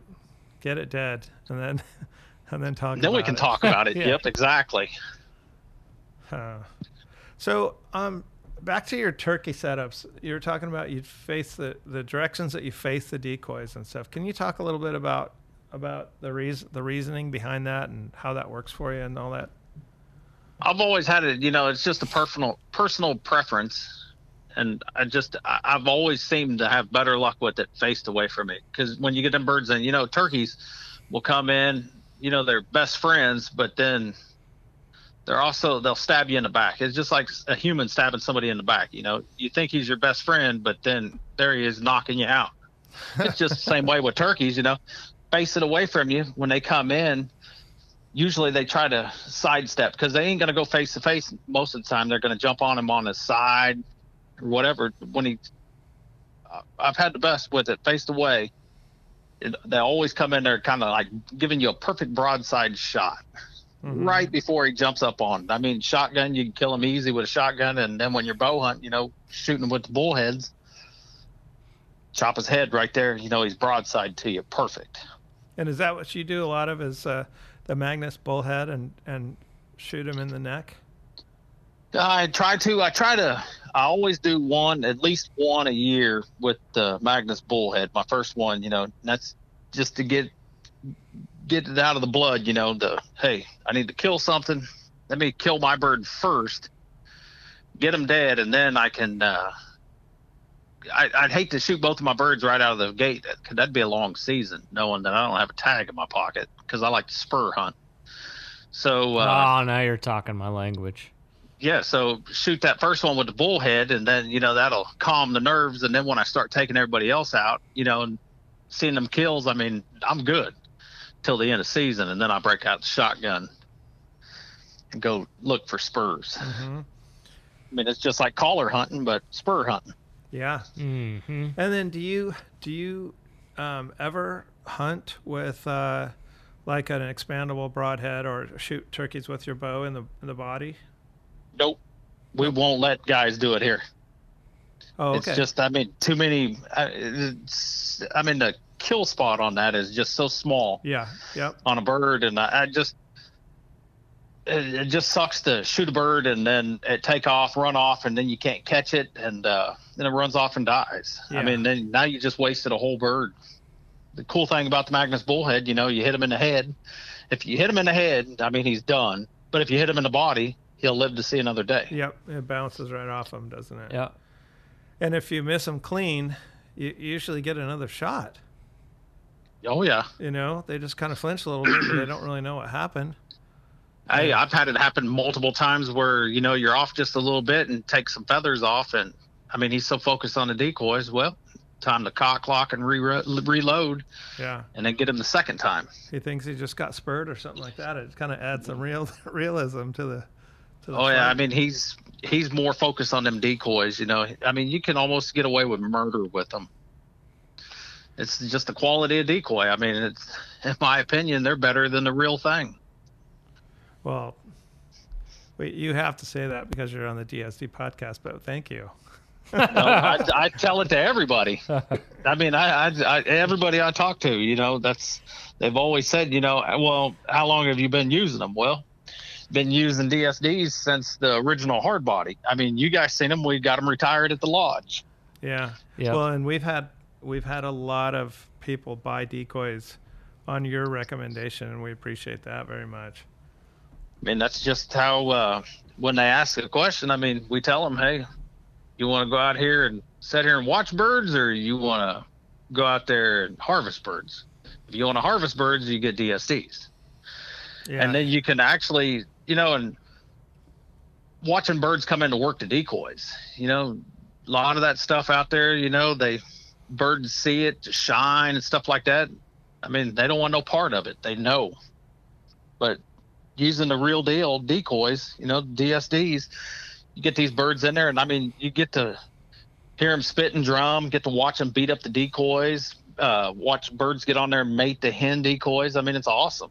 Get it dead, and then and then talk. Then we can it. talk about it. Yeah. Yep, exactly. Uh, so, um, back to your turkey setups. You were talking about you'd face the, the directions that you face the decoys and stuff. Can you talk a little bit about about the reason the reasoning behind that and how that works for you and all that? I've always had it, you know, it's just a personal personal preference. And I just, I, I've always seemed to have better luck with it faced away from me. Because when you get them birds in, you know, turkeys will come in, you know, they're best friends, but then they're also, they'll stab you in the back. It's just like a human stabbing somebody in the back. You know, you think he's your best friend, but then there he is knocking you out. It's just the same way with turkeys, you know, face it away from you when they come in usually they try to sidestep because they ain't going to go face to face most of the time. They're going to jump on him on his side or whatever. When he, uh, I've had the best with it faced away. It, they always come in there kind of like giving you a perfect broadside shot Mhm. right before he jumps up on. I mean, shotgun, you can kill him easy with a shotgun. And then when you're bow hunting, you know, shooting him with the bullheads, chop his head right there. You know, he's broadside to you. Perfect. And is that what you do a lot of? Is uh, the Magnus bullhead and and shoot him in the neck? I try to. I try to. I always do one, at least one a year with the Magnus Bullhead. My first one, you know, that's just to get get it out of the blood. You know, the hey, I need to kill something. Let me kill my bird first, get him dead, and then I can. Uh, I, I'd hate to shoot both of my birds right out of the gate. Cause that'd be a long season, knowing that I don't have a tag in my pocket because I like to spur hunt. So uh, oh, now you're talking my language. yeah, so shoot that first one with the bullhead, and then you know that'll calm the nerves. And then when I start taking everybody else out, you know, and seeing them kills, I mean, I'm good till the end of season, and then I break out the shotgun and go look for spurs. hmm I mean, it's just like collar hunting, but spur hunting. Yeah. hmm And then do you do you um, ever hunt with uh, like an expandable broadhead or shoot turkeys with your bow in the in the body? Nope, we won't let guys do it here. Oh, okay. It's just, I mean, too many. I- I mean, the kill spot on that is just so small. yeah. Yep. on a bird, and I, I just it, it just sucks to shoot a bird and then it take off, run off, and then you can't catch it, and uh, then it runs off and dies. Yeah. I mean, then now you just wasted a whole bird. The cool thing about the Magnus bullhead, you know, you hit him in the head. If you hit him in the head, I mean, he's done. But if you hit him in the body, he'll live to see another day. Yep. It bounces right off him, doesn't it? Yeah. And if you miss him clean, you you usually get another shot. Oh yeah. You know, they just kind of flinch a little bit, but they don't really know what happened. Hey, I've had it happen multiple times where you know you're off just a little bit and take some feathers off, and I mean he's so focused on the decoys. Well, time to cock lock and re- reload, Yeah. and then get him the second time. He thinks he just got spurred or something like that. It kind of adds some real realism to the. To the Oh yeah, I mean he's he's more focused on them decoys. You know, I mean you can almost get away with murder with them. It's just the quality of decoy. I mean, it's in my opinion they're better than the real thing. Well, wait, you have to say that because you're on the DSD podcast, but thank you. No, I, I tell it to everybody. I mean, I, I, I everybody I talk to, you know, that's they've always said, you know, well, how long have you been using them? Well, been using DSDs since the original hard body. I mean, you guys seen them. We got them retired at the lodge. Yeah. Yeah. Well, and we've had we've had a lot of people buy decoys on your recommendation, and we appreciate that very much. I mean, that's just how uh, when they ask a question, I mean, we tell them, hey, you want to go out here and sit here and watch birds, or you want to go out there and harvest birds? If you want to harvest birds, you get DSDs. Yeah. and then you can actually you know and watching birds come in to work the decoys you know a lot of that stuff out there you know they birds see it shine and stuff like that i mean they don't want no part of it they know but using the real deal decoys you know dsds you get these birds in there and i mean you get to hear them spit and drum get to watch them beat up the decoys uh, watch birds get on there and mate the hen decoys. I mean, it's awesome.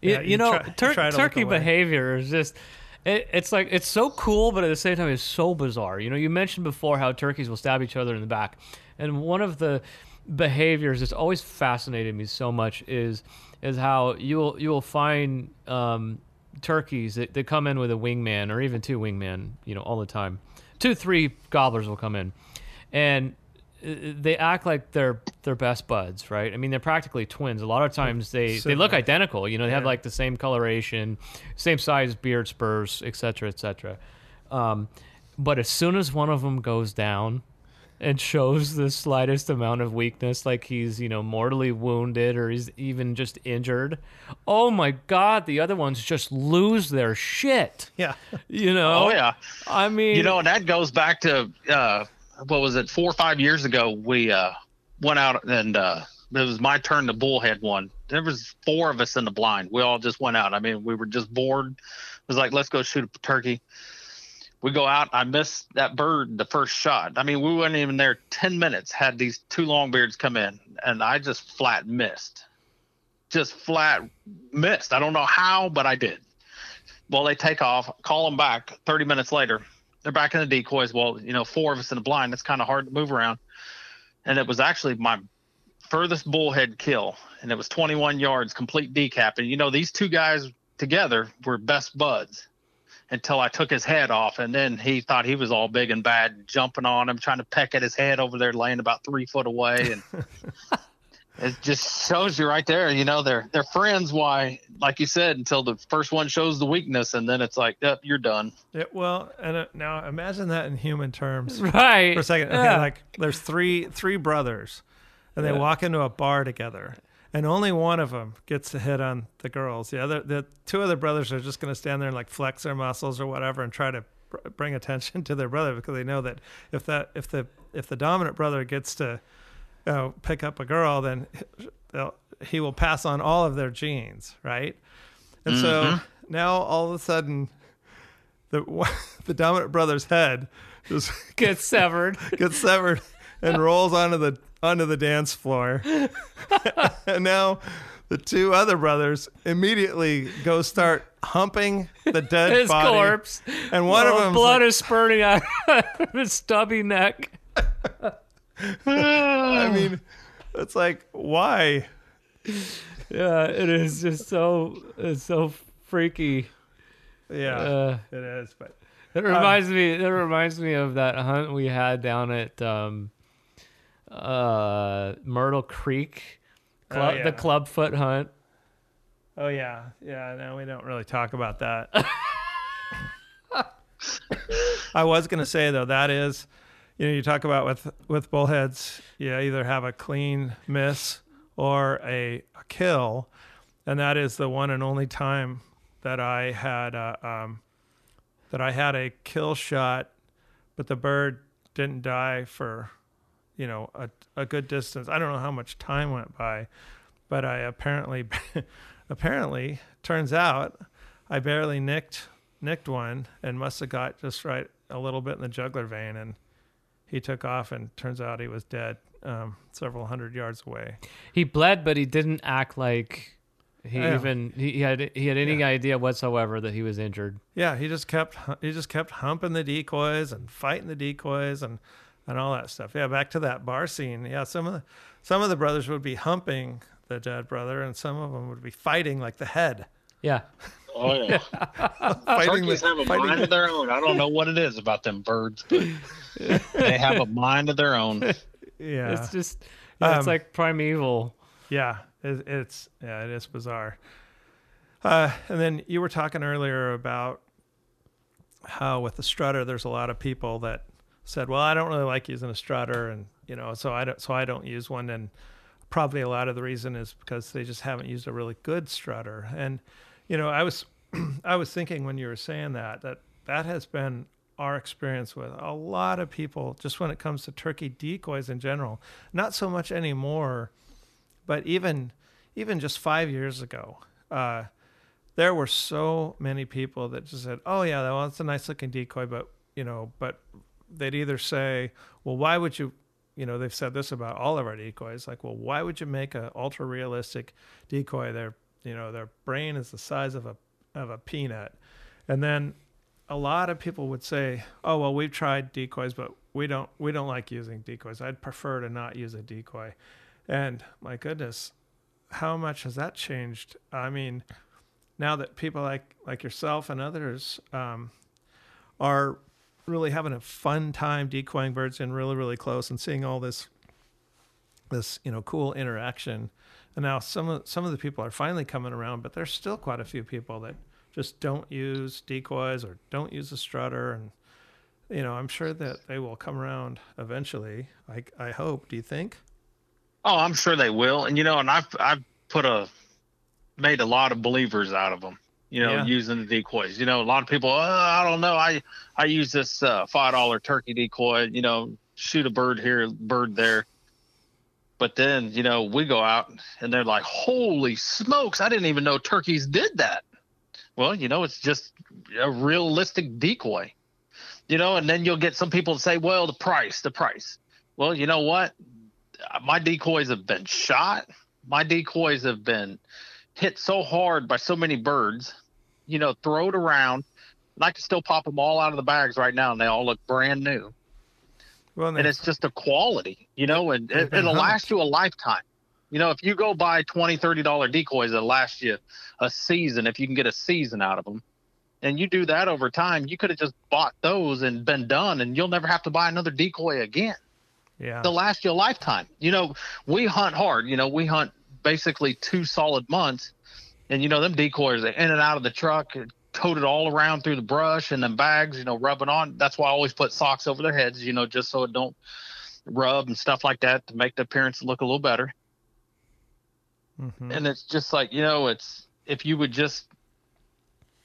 You, Yeah, you you know, try- you tur- try turkey behavior is just. It, it's like it's so cool, but at the same time, it's so bizarre. You know, you mentioned before how turkeys will stab each other in the back, and one of the behaviors that's always fascinated me so much is is how you'll you will find um, turkeys that, that come in with a wingman or even two wingmen, you know, all the time. Two, three gobblers will come in, and uh, they act like they're they're best buds, right? I mean, they're practically twins. A lot of times they they look identical. You know, they have like the same coloration, same size beard spurs, etc., cetera, etc. Cetera. Um, but as soon as one of them goes down and shows the slightest amount of weakness, like he's you know mortally wounded or he's even just injured, oh my god, the other ones just lose their shit. Yeah. You know? Oh yeah. I mean, You know, and that goes back to uh, what was it, four or five years ago? We uh, went out and uh, it was my turn to bullhead one. There was four of us in the blind. We all just went out. I mean, we were just bored. It was like, let's go shoot a turkey. We go out. I missed that bird the first shot. I mean, we weren't even there ten minutes. Had these two longbeards come in, and I just flat missed. Just flat missed. I don't know how, but I did. Well, they take off. Call them back. Thirty minutes later, they're back in the decoys. Well, you know, four of us in the blind. It's kind of hard to move around. And it was actually my furthest bullhead kill, and it was 21 yards, complete decap. And you know, these two guys together were best buds until I took his head off, and then he thought he was all big and bad, jumping on him, trying to peck at his head over there, laying about three foot away, and. It just shows you right there, you know, they're they're friends. Why, like you said, until the first one shows the weakness, and then it's like, yep, you're done. Yeah, well, and uh, now imagine that in human terms right for a second. Okay, Yeah. like there's three three brothers, and they Yeah. walk into a bar together, and only one of them gets to hit on the girls. The other, the two other brothers are just going to stand there and like flex their muscles or whatever, and try to br- bring attention to their brother because they know that if that if the if the dominant brother gets to you know, pick up a girl, then he will pass on all of their genes, right? And so mm-hmm. now all of a sudden, the the dominant brother's head just gets severed. gets severed and rolls onto the onto the dance floor. and now the two other brothers immediately go start humping the dead His body. corpse. And one of Oh, them blood is spurting out of his stubby neck. I mean, it's like why? Yeah, it is just so it's so freaky. Yeah, Uh, it is. But it reminds me. It reminds me of that hunt we had down at um, uh, Myrtle Creek, club, Oh, yeah. the clubfoot hunt. oh yeah, yeah. No, we don't really talk about that. I was gonna say though that is, you know, you talk about with with bullheads, you either have a clean miss or a, a kill, and that is the one and only time that I had a, um, that I had a kill shot, but the bird didn't die for, you know, a a good distance. I don't know how much time went by, but I apparently apparently turns out I barely nicked nicked one and must have got just right a little bit in the jugular vein and he took off and turns out he was dead um, several hundred yards away. He bled, but he didn't act like he Yeah. even he, he had he had any idea whatsoever that he was injured. Yeah, he just kept he just kept humping the decoys and fighting the decoys and and all that stuff. Yeah, back to that bar scene. Yeah, some of the some of the brothers would be humping the dead brother and some of them would be fighting like the head. Yeah, Oh yeah, Fighting turkeys the, have a fighting mind the- of their own. I don't know what it is about them birds, but they have a mind of their own. yeah. it's just yeah, it's Um, like primeval. Yeah, it, it's yeah, it is bizarre. Uh, and then you were talking earlier about how with the strutter, there's a lot of people that said, "Well, I don't really like using a strutter," and you know, so I don't, so I don't use one. And probably a lot of the reason is because they just haven't used a really good strutter. And you know, I was, I was thinking when you were saying that that that has been our experience with a lot of people just when it comes to turkey decoys in general. Not so much anymore but even even just five years ago, uh, there were so many people that just said, "Oh yeah, well, it's a nice looking decoy," but you know, but they'd either say, "Well, why would you you know, they've said this about all of our decoys. Like, well, why would you make an ultra realistic decoy? Their, you know, their brain is the size of a of a peanut, and then a lot of people would say, "Oh, well, we've tried decoys, but we don't we don't like using decoys. I'd prefer to not use a decoy." And my goodness, how much has that changed? I mean, now that people like like yourself and others um, are really having a fun time decoying birds in really really close and seeing all this this you know cool interaction. And now some of some of the people are finally coming around but there's still quite a few people that just don't use decoys or don't use a strutter. And you know i'm sure that they will come around eventually. I i hope. Do you think? Oh, I'm sure they will. And you know, and I've I've put a made a lot of believers out of them. You know, Yeah. using the decoys. You know, a lot of people. Oh, I don't know. I I use this uh, five dollar turkey decoy. You know, shoot a bird here, bird there. But then you know we go out and they're like, "Holy smokes! I didn't even know turkeys did that." Well, you know, it's just a realistic decoy. You know, and then you'll get some people to say, "Well, the price, the price." Well, you know what? my decoys have been shot. My decoys have been hit so hard by so many birds, you know, throw it around. And I can still pop them all out of the bags right now, and they all look brand new. well And it's just a quality, you know, and it, it'll humped. last you a lifetime. You know, if you go buy twenty, thirty dollar decoys that last you a season, if you can get a season out of them, and you do that over time, you could have just bought those and been done, and you'll never have to buy another decoy again yeah they'll last you a lifetime. You know, we hunt hard. You know, we hunt basically two solid months, and you know them decoys are in and out of the truck, coated all around through the brush and then bags. You know, rubbing on. That's why I always put socks over their heads. You know, just so it don't rub and stuff like that to make the appearance look a little better. Mhm. And it's just like you know, it's if you would just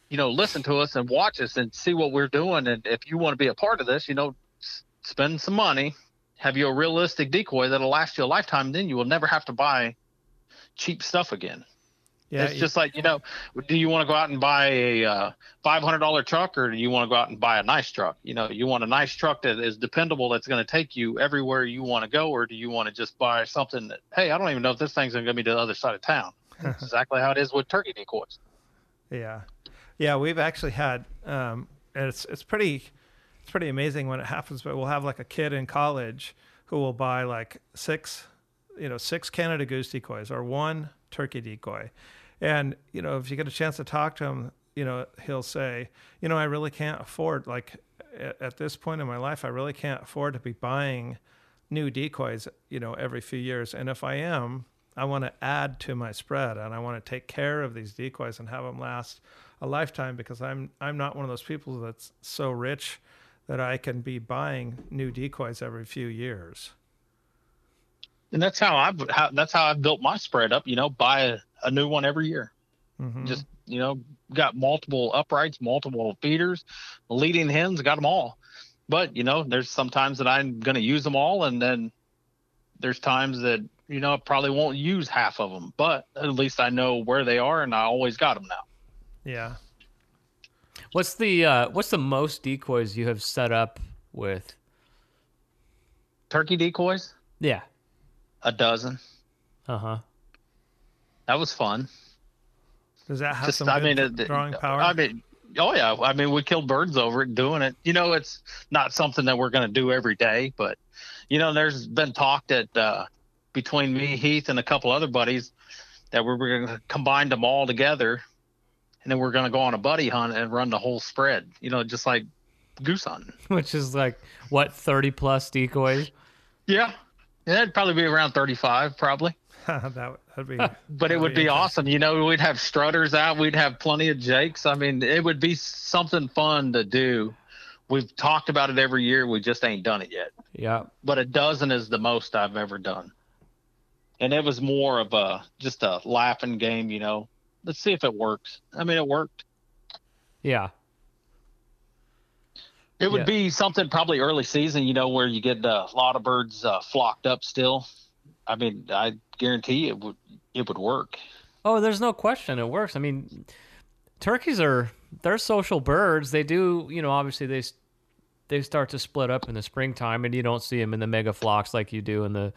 you know listen to us and watch us and see what we're doing, and if you want to be a part of this, you know, s- spend some money have you a realistic decoy that'll last you a lifetime then you will never have to buy cheap stuff again yeah it's just like you know do you want to go out and buy a uh, $500 truck or do you want to go out and buy a nice truck you know you want a nice truck that is dependable that's going to take you everywhere you want to go or do you want to just buy something that hey i don't even know if this thing's going to be to the other side of town That's exactly how it is with turkey decoys Yeah, yeah, we've actually had. Um, and it's it's pretty, it's pretty amazing when it happens. But we'll have like a kid in college who will buy like six, you know, six Canada Goose decoys or one turkey decoy, and you know, if you get a chance to talk to him, you know, he'll say, you know, I really can't afford like at, at this point in my life, I really can't afford to be buying new decoys, you know, every few years. And if I am, I want to add to my spread and I want to take care of these decoys and have them last a lifetime because I'm I'm not one of those people that's so rich that I can be buying new decoys every few years. And that's how i've how, that's how i've built my spread up you know buy a, a new one every year Mhm. just you know got multiple uprights multiple feeders leading hens got them all but you know there's sometimes that i'm going to use them all and then there's times that you know i probably won't use half of them but at least i know where they are and i always got them now yeah. What's the uh, what's the most decoys you have set up with? turkey decoys Yeah. A dozen Uh huh. that was fun Does that have just some i mean it, drawing power? i mean oh yeah i mean we killed birds over it doing it you know it's not something that we're going to do every day but you know there's been talk that uh between me heath and a couple other buddies that we we're going to combine them all together and then we're going to go on a buddy hunt and run the whole spread you know just like goose hunting Which is like what thirty plus decoys. yeah yeah it'd probably be around 35 probably that would be. but it would be awesome. You know, we'd have strutters out. We'd have plenty of jakes. I mean, it would be something fun to do. We've talked about it every year. We just ain't done it yet. Yeah. But a dozen is the most I've ever done. And it was more of a just a laughing game, you know. Let's see if it works. I mean, it worked. Yeah. It would Yeah. be something probably early season, you know, where you get a lot of birds uh, flocked up still. I mean, I guarantee it would it would work. Oh, there's no question it works. I mean, turkeys are they're social birds. They do, you know, obviously they they start to split up in the springtime, and you don't see them in the mega flocks like you do in the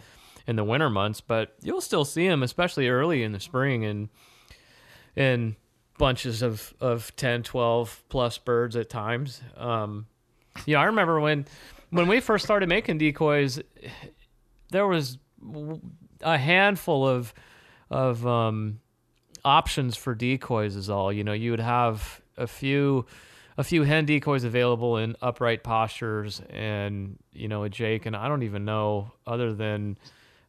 in the winter months. But you'll still see them, especially early in the spring, and in bunches of of 10, 12 plus birds at times. Um, yeah, I remember when when we first started making decoys, there was a handful of of um, options for decoys. Is all you know. You would have a few a few hen decoys available in upright postures, and you know a Jake, and I don't even know other than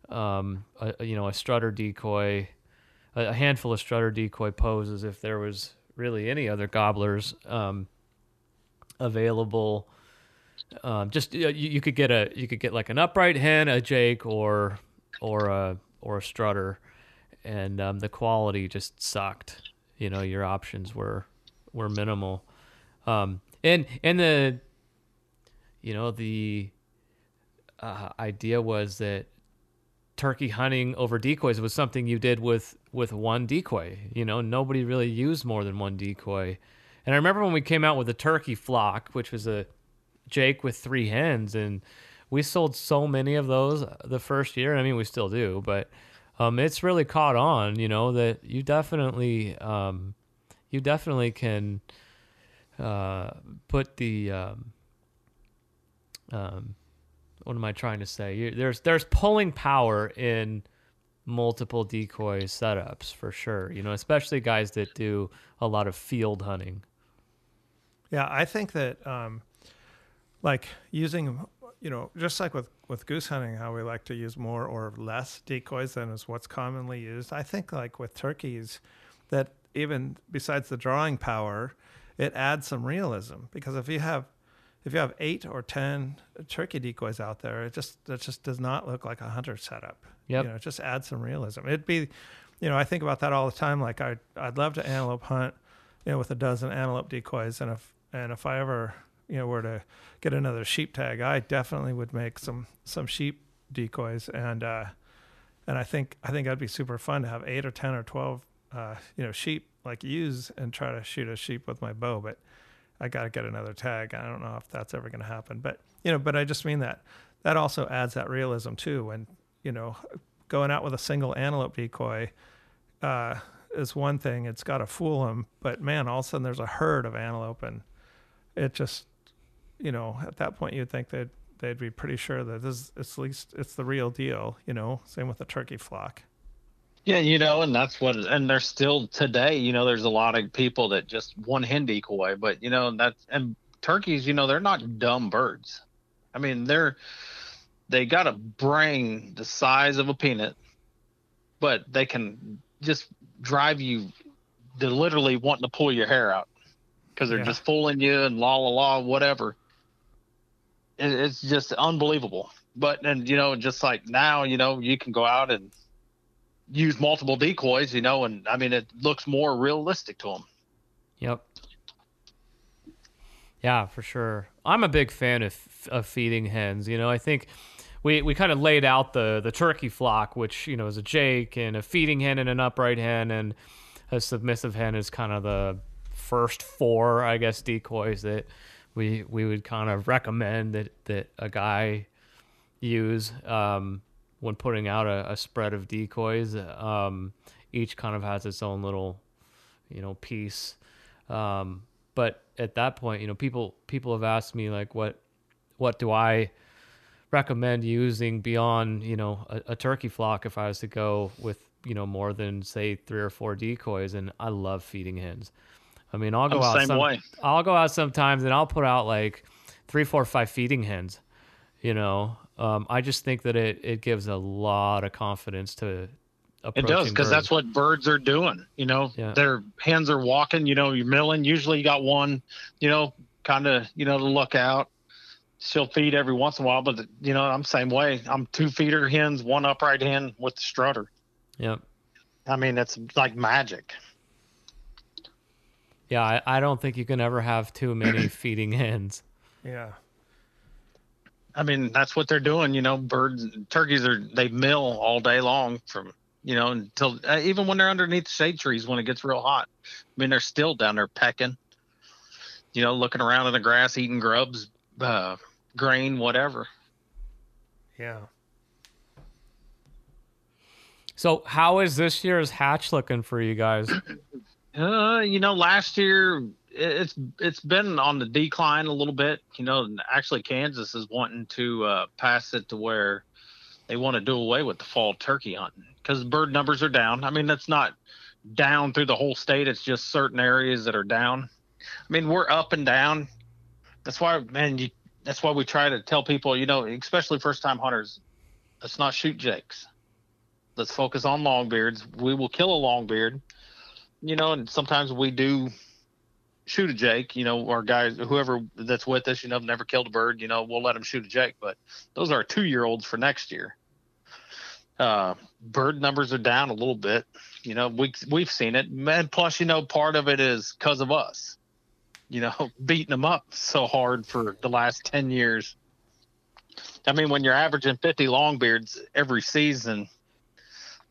um, a, you know a strutter decoy, a, handful of strutter decoy poses. If there was really any other gobblers um, available um, just you, you, could get a you could get like an upright hen, a Jake, or or a or a strutter, and um, the quality just sucked. You know, your options were were minimal, um, and and the you know the uh, idea was that turkey hunting over decoys was something you did with with one decoy. You know, nobody really used more than one decoy. And I remember when we came out with the turkey flock, which was a Jake with three hens, and we sold so many of those the first year. I mean, we still do, but um, it's really caught on. You know that you definitely um, you definitely can uh, put the um, um, what am I trying to say? You, there's there's pulling power in multiple decoy setups for sure. You know, especially guys that do a lot of field hunting. Yeah, I think that um, like using you know just like with with goose hunting how we like to use more or less decoys than is what's commonly used. I think like with turkeys that even besides the drawing power it adds some realism. Because if you have if you have eight or ten turkey decoys out there it just it just does not look like a hunter setup. Yep. you know it just adds some realism. It'd be you know i think about that all the time. Like i I'd, I'd love to antelope hunt you know with a dozen antelope decoys. And if and if i ever you know were to get another sheep tag, I definitely would make some some sheep decoys, and uh, and I think I think that'd be super fun to have eight or ten or twelve uh, you know sheep like use and try to shoot a sheep with my bow, but I got to get another tag. I don't know if that's ever going to happen, but you know, but I just mean that that also adds that realism too. When you know, going out with a single antelope decoy uh, is one thing; it's got to fool them. But man, all of a sudden there's a herd of antelope, and it just you know, at that point you'd think that they'd be pretty sure that this it's at least it's the real deal, you know. Same with the turkey flock. Yeah, you know, and that's what, and there's still today, you know, there's a lot of people that just one hen decoy, but you know, that's and turkeys, you know, they're not dumb birds. I mean, they're they got a brain the size of a peanut, but they can just drive you to literally wanting to pull your hair out because they're yeah. just fooling you and la la la whatever it's just unbelievable. But and you know, just like now, you know, you can go out and use multiple decoys, you know, and I mean, it looks more realistic to them. Yep. Yeah, for sure. I'm a big fan of of feeding hens. You know, I think we we kind of laid out the the turkey flock, which you know is a Jake and a feeding hen and an upright hen and a submissive hen is kind of the first four, I guess, decoys that we we would kind of recommend that that a guy use um, when putting out a, a spread of decoys. Um, each kind of has its own little, you know, piece. Um, but at that point, you know, people people have asked me like, what what do I recommend using beyond you know a, a turkey flock if I was to go with you know more than say three or four decoys? And I love feeding hens. I mean, I'll go out. Some, way. I'll go out sometimes, and I'll put out like three, four, five feeding hens. You know, um, I just think that it it gives a lot of confidence to. It does because that's what birds are doing. You know, yeah. their hens are walking. You know, you're milling. Usually, you got one. You know, kind of you know to look out. She'll feed every once in a while, but you know, I'm same way. I'm two feeder hens, one upright hen with the strutter. Yep. I mean, it's like magic. Yeah, I, I don't think you can ever have too many feeding hens. Yeah. I mean, that's what they're doing. You know, birds, turkeys are they mill all day long from you know until uh, even when they're underneath the shade trees when it gets real hot. I mean, they're still down there pecking. You know, looking around in the grass, eating grubs, uh, grain, whatever. Yeah. So, how is this year's hatch looking for you guys? Uh, you know, last year it's it's been on the decline a little bit. You know, actually Kansas is wanting to uh, pass it to where they want to do away with the fall turkey hunting because bird numbers are down. I mean, that's not down through the whole state. It's just certain areas that are down. I mean, we're up and down. That's why, man, you, that's why we try to tell people, you know, especially first time hunters, let's not shoot jakes. Let's focus on longbeards. We will kill a longbeard, you know, and sometimes we do shoot a jake, you know, our guys, whoever that's with us, you know, never killed a bird, you know, we'll let them shoot a jake, but those are two year olds for next year. Uh, bird numbers are down a little bit, you know, we, we've seen it. And plus, you know, part of it is because of us, you know, beating them up so hard for the last 10 years. I mean, when you're averaging 50 longbeards every season,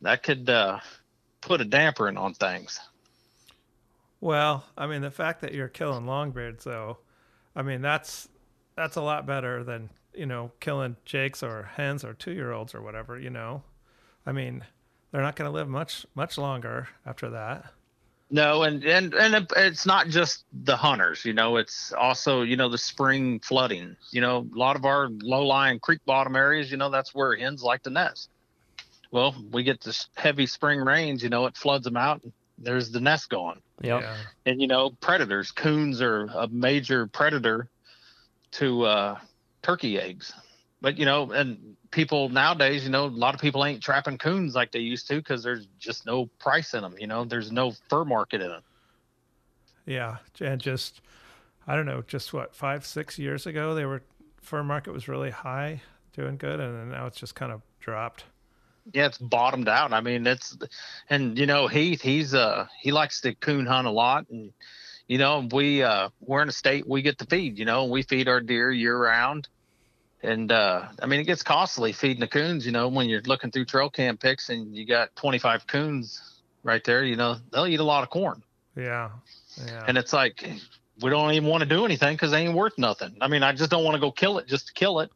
that could uh, put a damper on things. Well, I mean, the fact that you're killing longbeards, though, I mean, that's that's a lot better than you know killing jakes or hens or two year olds or whatever. You know, I mean, they're not going to live much much longer after that. No, and and and it's not just the hunters. You know, it's also you know the spring flooding. You know, a lot of our low lying creek bottom areas. You know, that's where hens like to nest. Well, we get this heavy spring rains. You know, it floods them out. And there's the nest gone. Yep. Yeah. and you know predators coons are a major predator to uh, turkey eggs but you know and people nowadays you know a lot of people ain't trapping coons like they used to because there's just no price in them you know there's no fur market in them Yeah, and just I don't know, just what five six years ago, they were fur market was really high, doing good, and then now it's just kind of dropped. Yeah it's bottomed out. I mean it's and you know heath he's uh he likes to coon hunt a lot and you know we uh we're in a state we get to feed you know we feed our deer year round and uh i mean it gets costly feeding the coons you know when you're looking through trail cam pics and you got 25 coons right there you know they'll eat a lot of corn. Yeah, yeah, and it's like we don't even want to do anything because they ain't worth nothing. I mean i just don't want to go kill it just to kill it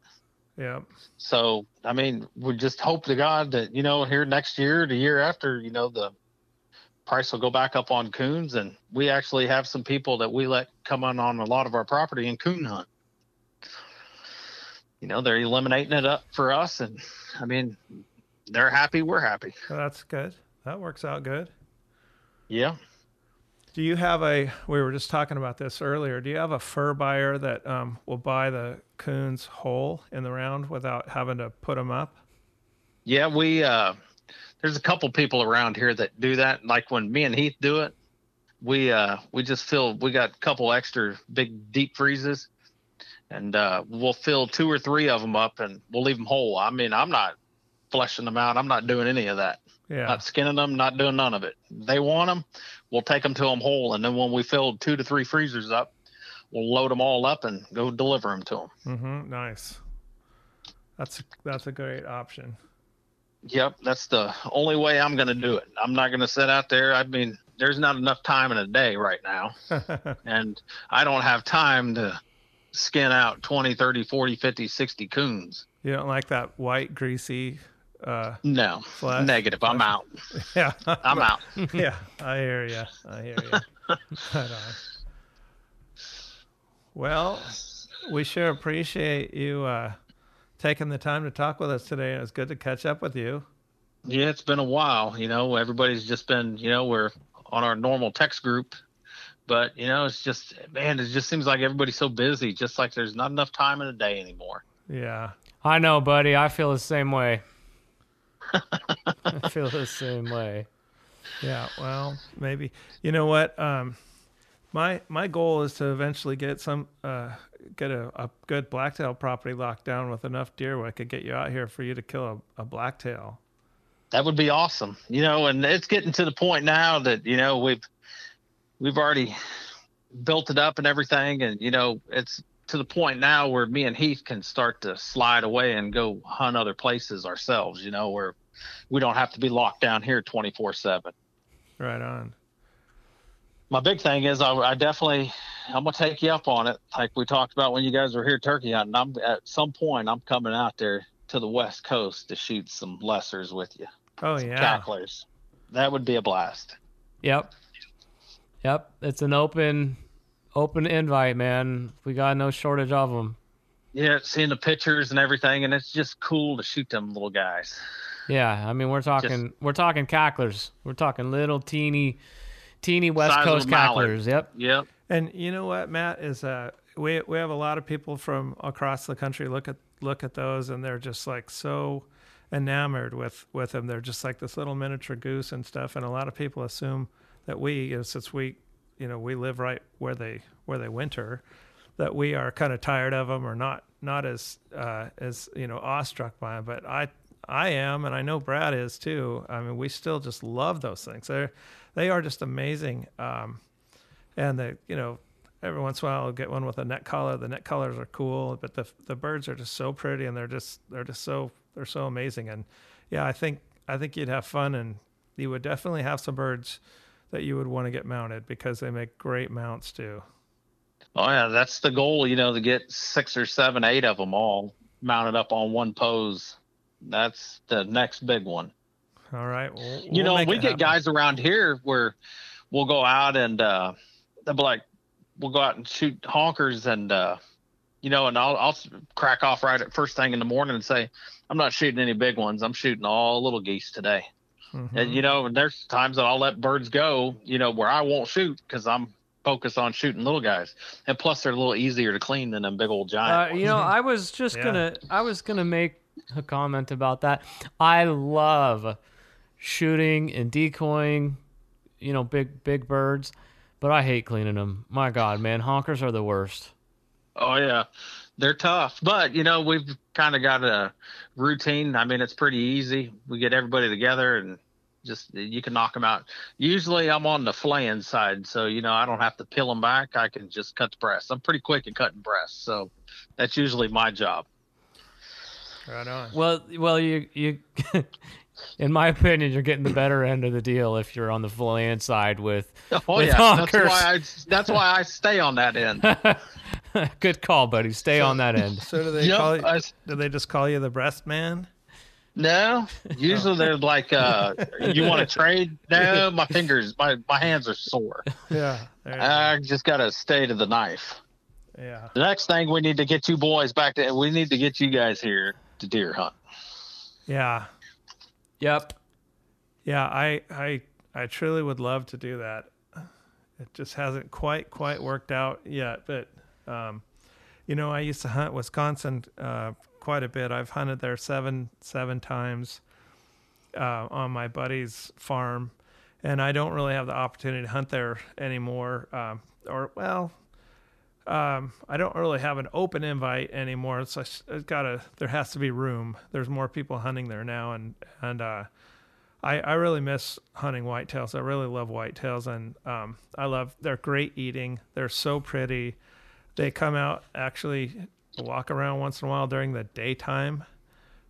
yeah, so, I mean, we just hope to God that, you know, here next year, the year after, you know, the price will go back up on coons. And we actually have some people that we let come on on a lot of our property and coon hunt. You know, they're eliminating it up for us. And I mean, they're happy. We're happy. Well, that's good. That works out good. Yeah. Do you have a? We were just talking about this earlier. Do you have a fur buyer that um, will buy the coons whole in the round without having to put them up? Yeah. We, uh, there's a couple people around here that do that. Like when me and Heath do it, we, uh, we just fill, we got a couple extra big deep freezes and, uh, we'll fill two or three of them up and we'll leave them whole. I mean, I'm not fleshing them out. I'm not doing any of that. Yeah, Not skinning them, not doing none of it. They want them, we'll take them to them whole. And then when we fill two to three freezers up, we'll load them all up and go deliver them to them. mm-hmm, nice. That's that's a great option. Yep, that's the only way I'm going to do it. I'm not going to sit out there. I mean, there's not enough time in a day right now, and I don't have time to skin out 20, 30, 40, 50, 60 coons. you don't like that white greasy? Uh, No, Flesh- negative. I'm out. yeah, I'm out. yeah, I hear you. I hear you. right on. Well, we sure appreciate you uh, taking the time to talk with us today. It was good to catch up with you. Yeah, it's been a while. You know, everybody's just been, you know, we're on our normal text group, but you know, it's just, man, it just seems like everybody's so busy. Just like there's not enough time in a day anymore. Yeah, I know, buddy. I feel the same way. I feel the same way. yeah. Well, maybe you know what. Um, my my goal is to eventually get some uh, get a, a good blacktail property locked down with enough deer where I could get you out here for you to kill a, a blacktail. That would be awesome. You know, and it's getting to the point now that, you know, we've we've already built it up and everything and you know, it's to the point now where me and Heath can start to slide away and go hunt other places ourselves, you know, where we don't have to be locked down here 24/7. Right on. my big thing is I, I definitely I'm gonna take you up on it, like we talked about when you guys were here turkey hunting. I'm at some point I'm coming out there to the west coast to shoot some lessers with you, Oh yeah. cacklers. That would be a blast. Yep. Yep. It's an open open invite, man. We got no shortage of them. Yeah, seeing the pictures and everything, and it's just cool to shoot them little guys. Yeah, I mean we're talking we're talking cacklers. We're talking little teeny teeny West Coast a cacklers. Yep. Yep. And you know what, Matt is uh we we have a lot of people from across the country look at look at those and they're just like so enamored with with them. They're just like this little miniature goose and stuff. And a lot of people assume that we, you know, since we, you know, we live right where they where they winter, that we are kind of tired of them or not not as uh, as you know awestruck by them. But I I am, and I know Brad is too. I mean, we still just love those things. They're they are just amazing. Um, and they you know every once in a while I'll get one with a neck collar. The neck collars are cool, but the the birds are just so pretty and they're just they're just so they're so amazing. And yeah, I think I think you'd have fun and you would definitely have some birds that you would want to get mounted because they make great mounts too. Oh yeah, that's the goal. You know, to get six or seven, eight of them all mounted up on one pose. That's the next big one. All right. Well, you we'll know, we get happen. guys around here where we'll go out and uh they'll be like, we'll go out and shoot honkers and uh you know, and I'll I'll crack off right at first thing in the morning and say, I'm not shooting any big ones. I'm shooting all little geese today. Mhm. And you know, there's times that I'll let birds go, you know, where I won't shoot because I'm focused on shooting little guys. And plus, they're a little easier to clean than them big old giant. Uh, ones. you know, I was just Yeah. gonna I was gonna make a comment about that. I love shooting and decoying, you know, big big birds, but I hate cleaning them. My God, man, honkers are the worst. Oh yeah, they're tough, but you know we've kind of got a routine. I mean, it's pretty easy. We get everybody together and just you can knock them out. Usually, I'm on the flaying side, so you know I don't have to peel them back. I can just cut the breast. I'm pretty quick at cutting breasts, so that's usually my job. Right on. Well, well, you you, in my opinion, you're getting the better end of the deal if you're on the filleting side with. Oh With yeah, that's why I that's why I stay on that end. Good call, buddy. Stay on that end. So do they Yep, call you, I- do they just call you the breast man? No, usually they're like, uh, "You want to trade?" No, my fingers, my my hands are sore. Yeah. There you go. I just gotta stay to the knife. yeah. The next thing we need to get you boys back to. We need to get you guys here to deer hunt. Yeah. Yep. Yeah, I, I, I truly would love to do that. It just hasn't quite, quite worked out yet. But, um, you know, I used to hunt Wisconsin uh, quite a bit. I've hunted there seven, seven times uh, on my buddy's farm, and I don't really have the opportunity to hunt there anymore. Um, or well, um, I don't really have an open invite anymore. So I s- I've got to. There has to be room. There's more people hunting there now, and and uh, I, I really miss hunting whitetails. I really love whitetails, and um, I love they're great eating. They're so pretty. They come out actually walk around once in a while during the daytime.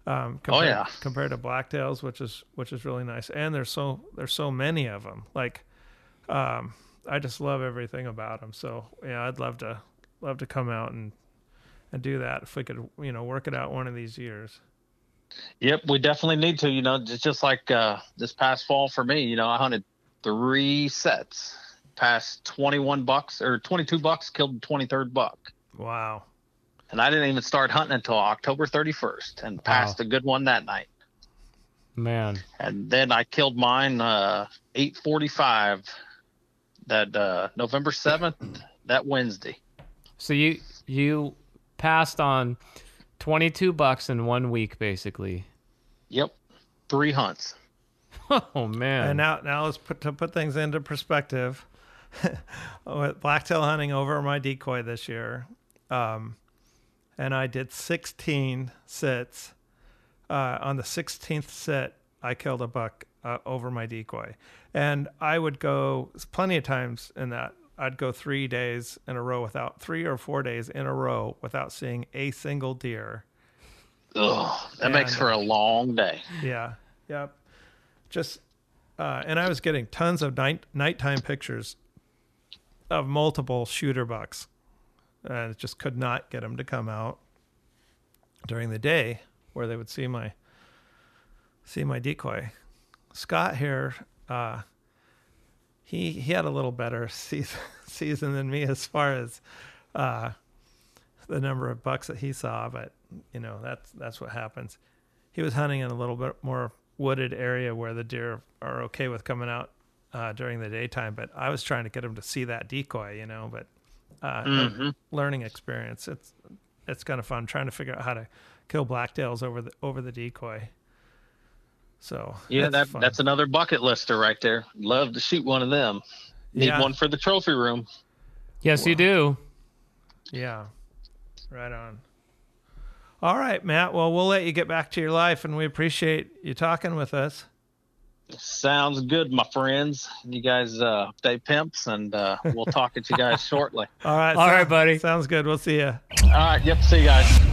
Um, compared, yeah. compared to blacktails, which is which is really nice, and there's so there's so many of them. Like, um, I just love everything about them. So yeah, I'd love to love to come out and and do that if we could you know work it out one of these years. Yep, we definitely need to. You know, just just like uh, this past fall for me. You know, I hunted three sets, past twenty one bucks or twenty two bucks, killed the twenty third buck. Wow. And I didn't even start hunting until October 31st and passed a good one that night. Man. And then I killed mine uh 845 that uh November 7th, that Wednesday. So you you passed on twenty two bucks in one week, basically. Yep. Three hunts. Oh man. And now, now let's put to put things into perspective. With blacktail hunting over my decoy this year, um, and I did 16 sits. Uh, on the 16th sit, I killed a buck uh, over my decoy, and I would go plenty of times in that. I'd go three days in a row without three or four days in a row without seeing a single deer. Ugh, that makes for a long day. Yeah. Yep. Just, uh, and I was getting tons of night nighttime pictures of multiple shooter bucks, and just could not get them to come out during the day where they would see my see my decoy. Scott here, uh, he he had a little better season season than me as far as uh, the number of bucks that he saw, but you know that's that's what happens. He was hunting in a little bit more wooded area where the deer are okay with coming out uh, during the daytime, but I was trying to get him to see that decoy, you know. But uh, Mhm. learning experience, it's it's kind of fun trying to figure out how to kill blacktails over the over the decoy. So Yeah, that's that that's another bucket lister right there. Love to shoot one of them. Need Yeah. one for the trophy room. Yes, you do. Yeah. Right on. All right, Matt. Well, we'll let you get back to your life, and we appreciate you talking with us. Sounds good, my friends. You guys uh, stay pimps, and uh, we'll talk at you guys shortly. All right. All right, sounds- buddy. Sounds good. We'll see you. All right. Yep. See you guys.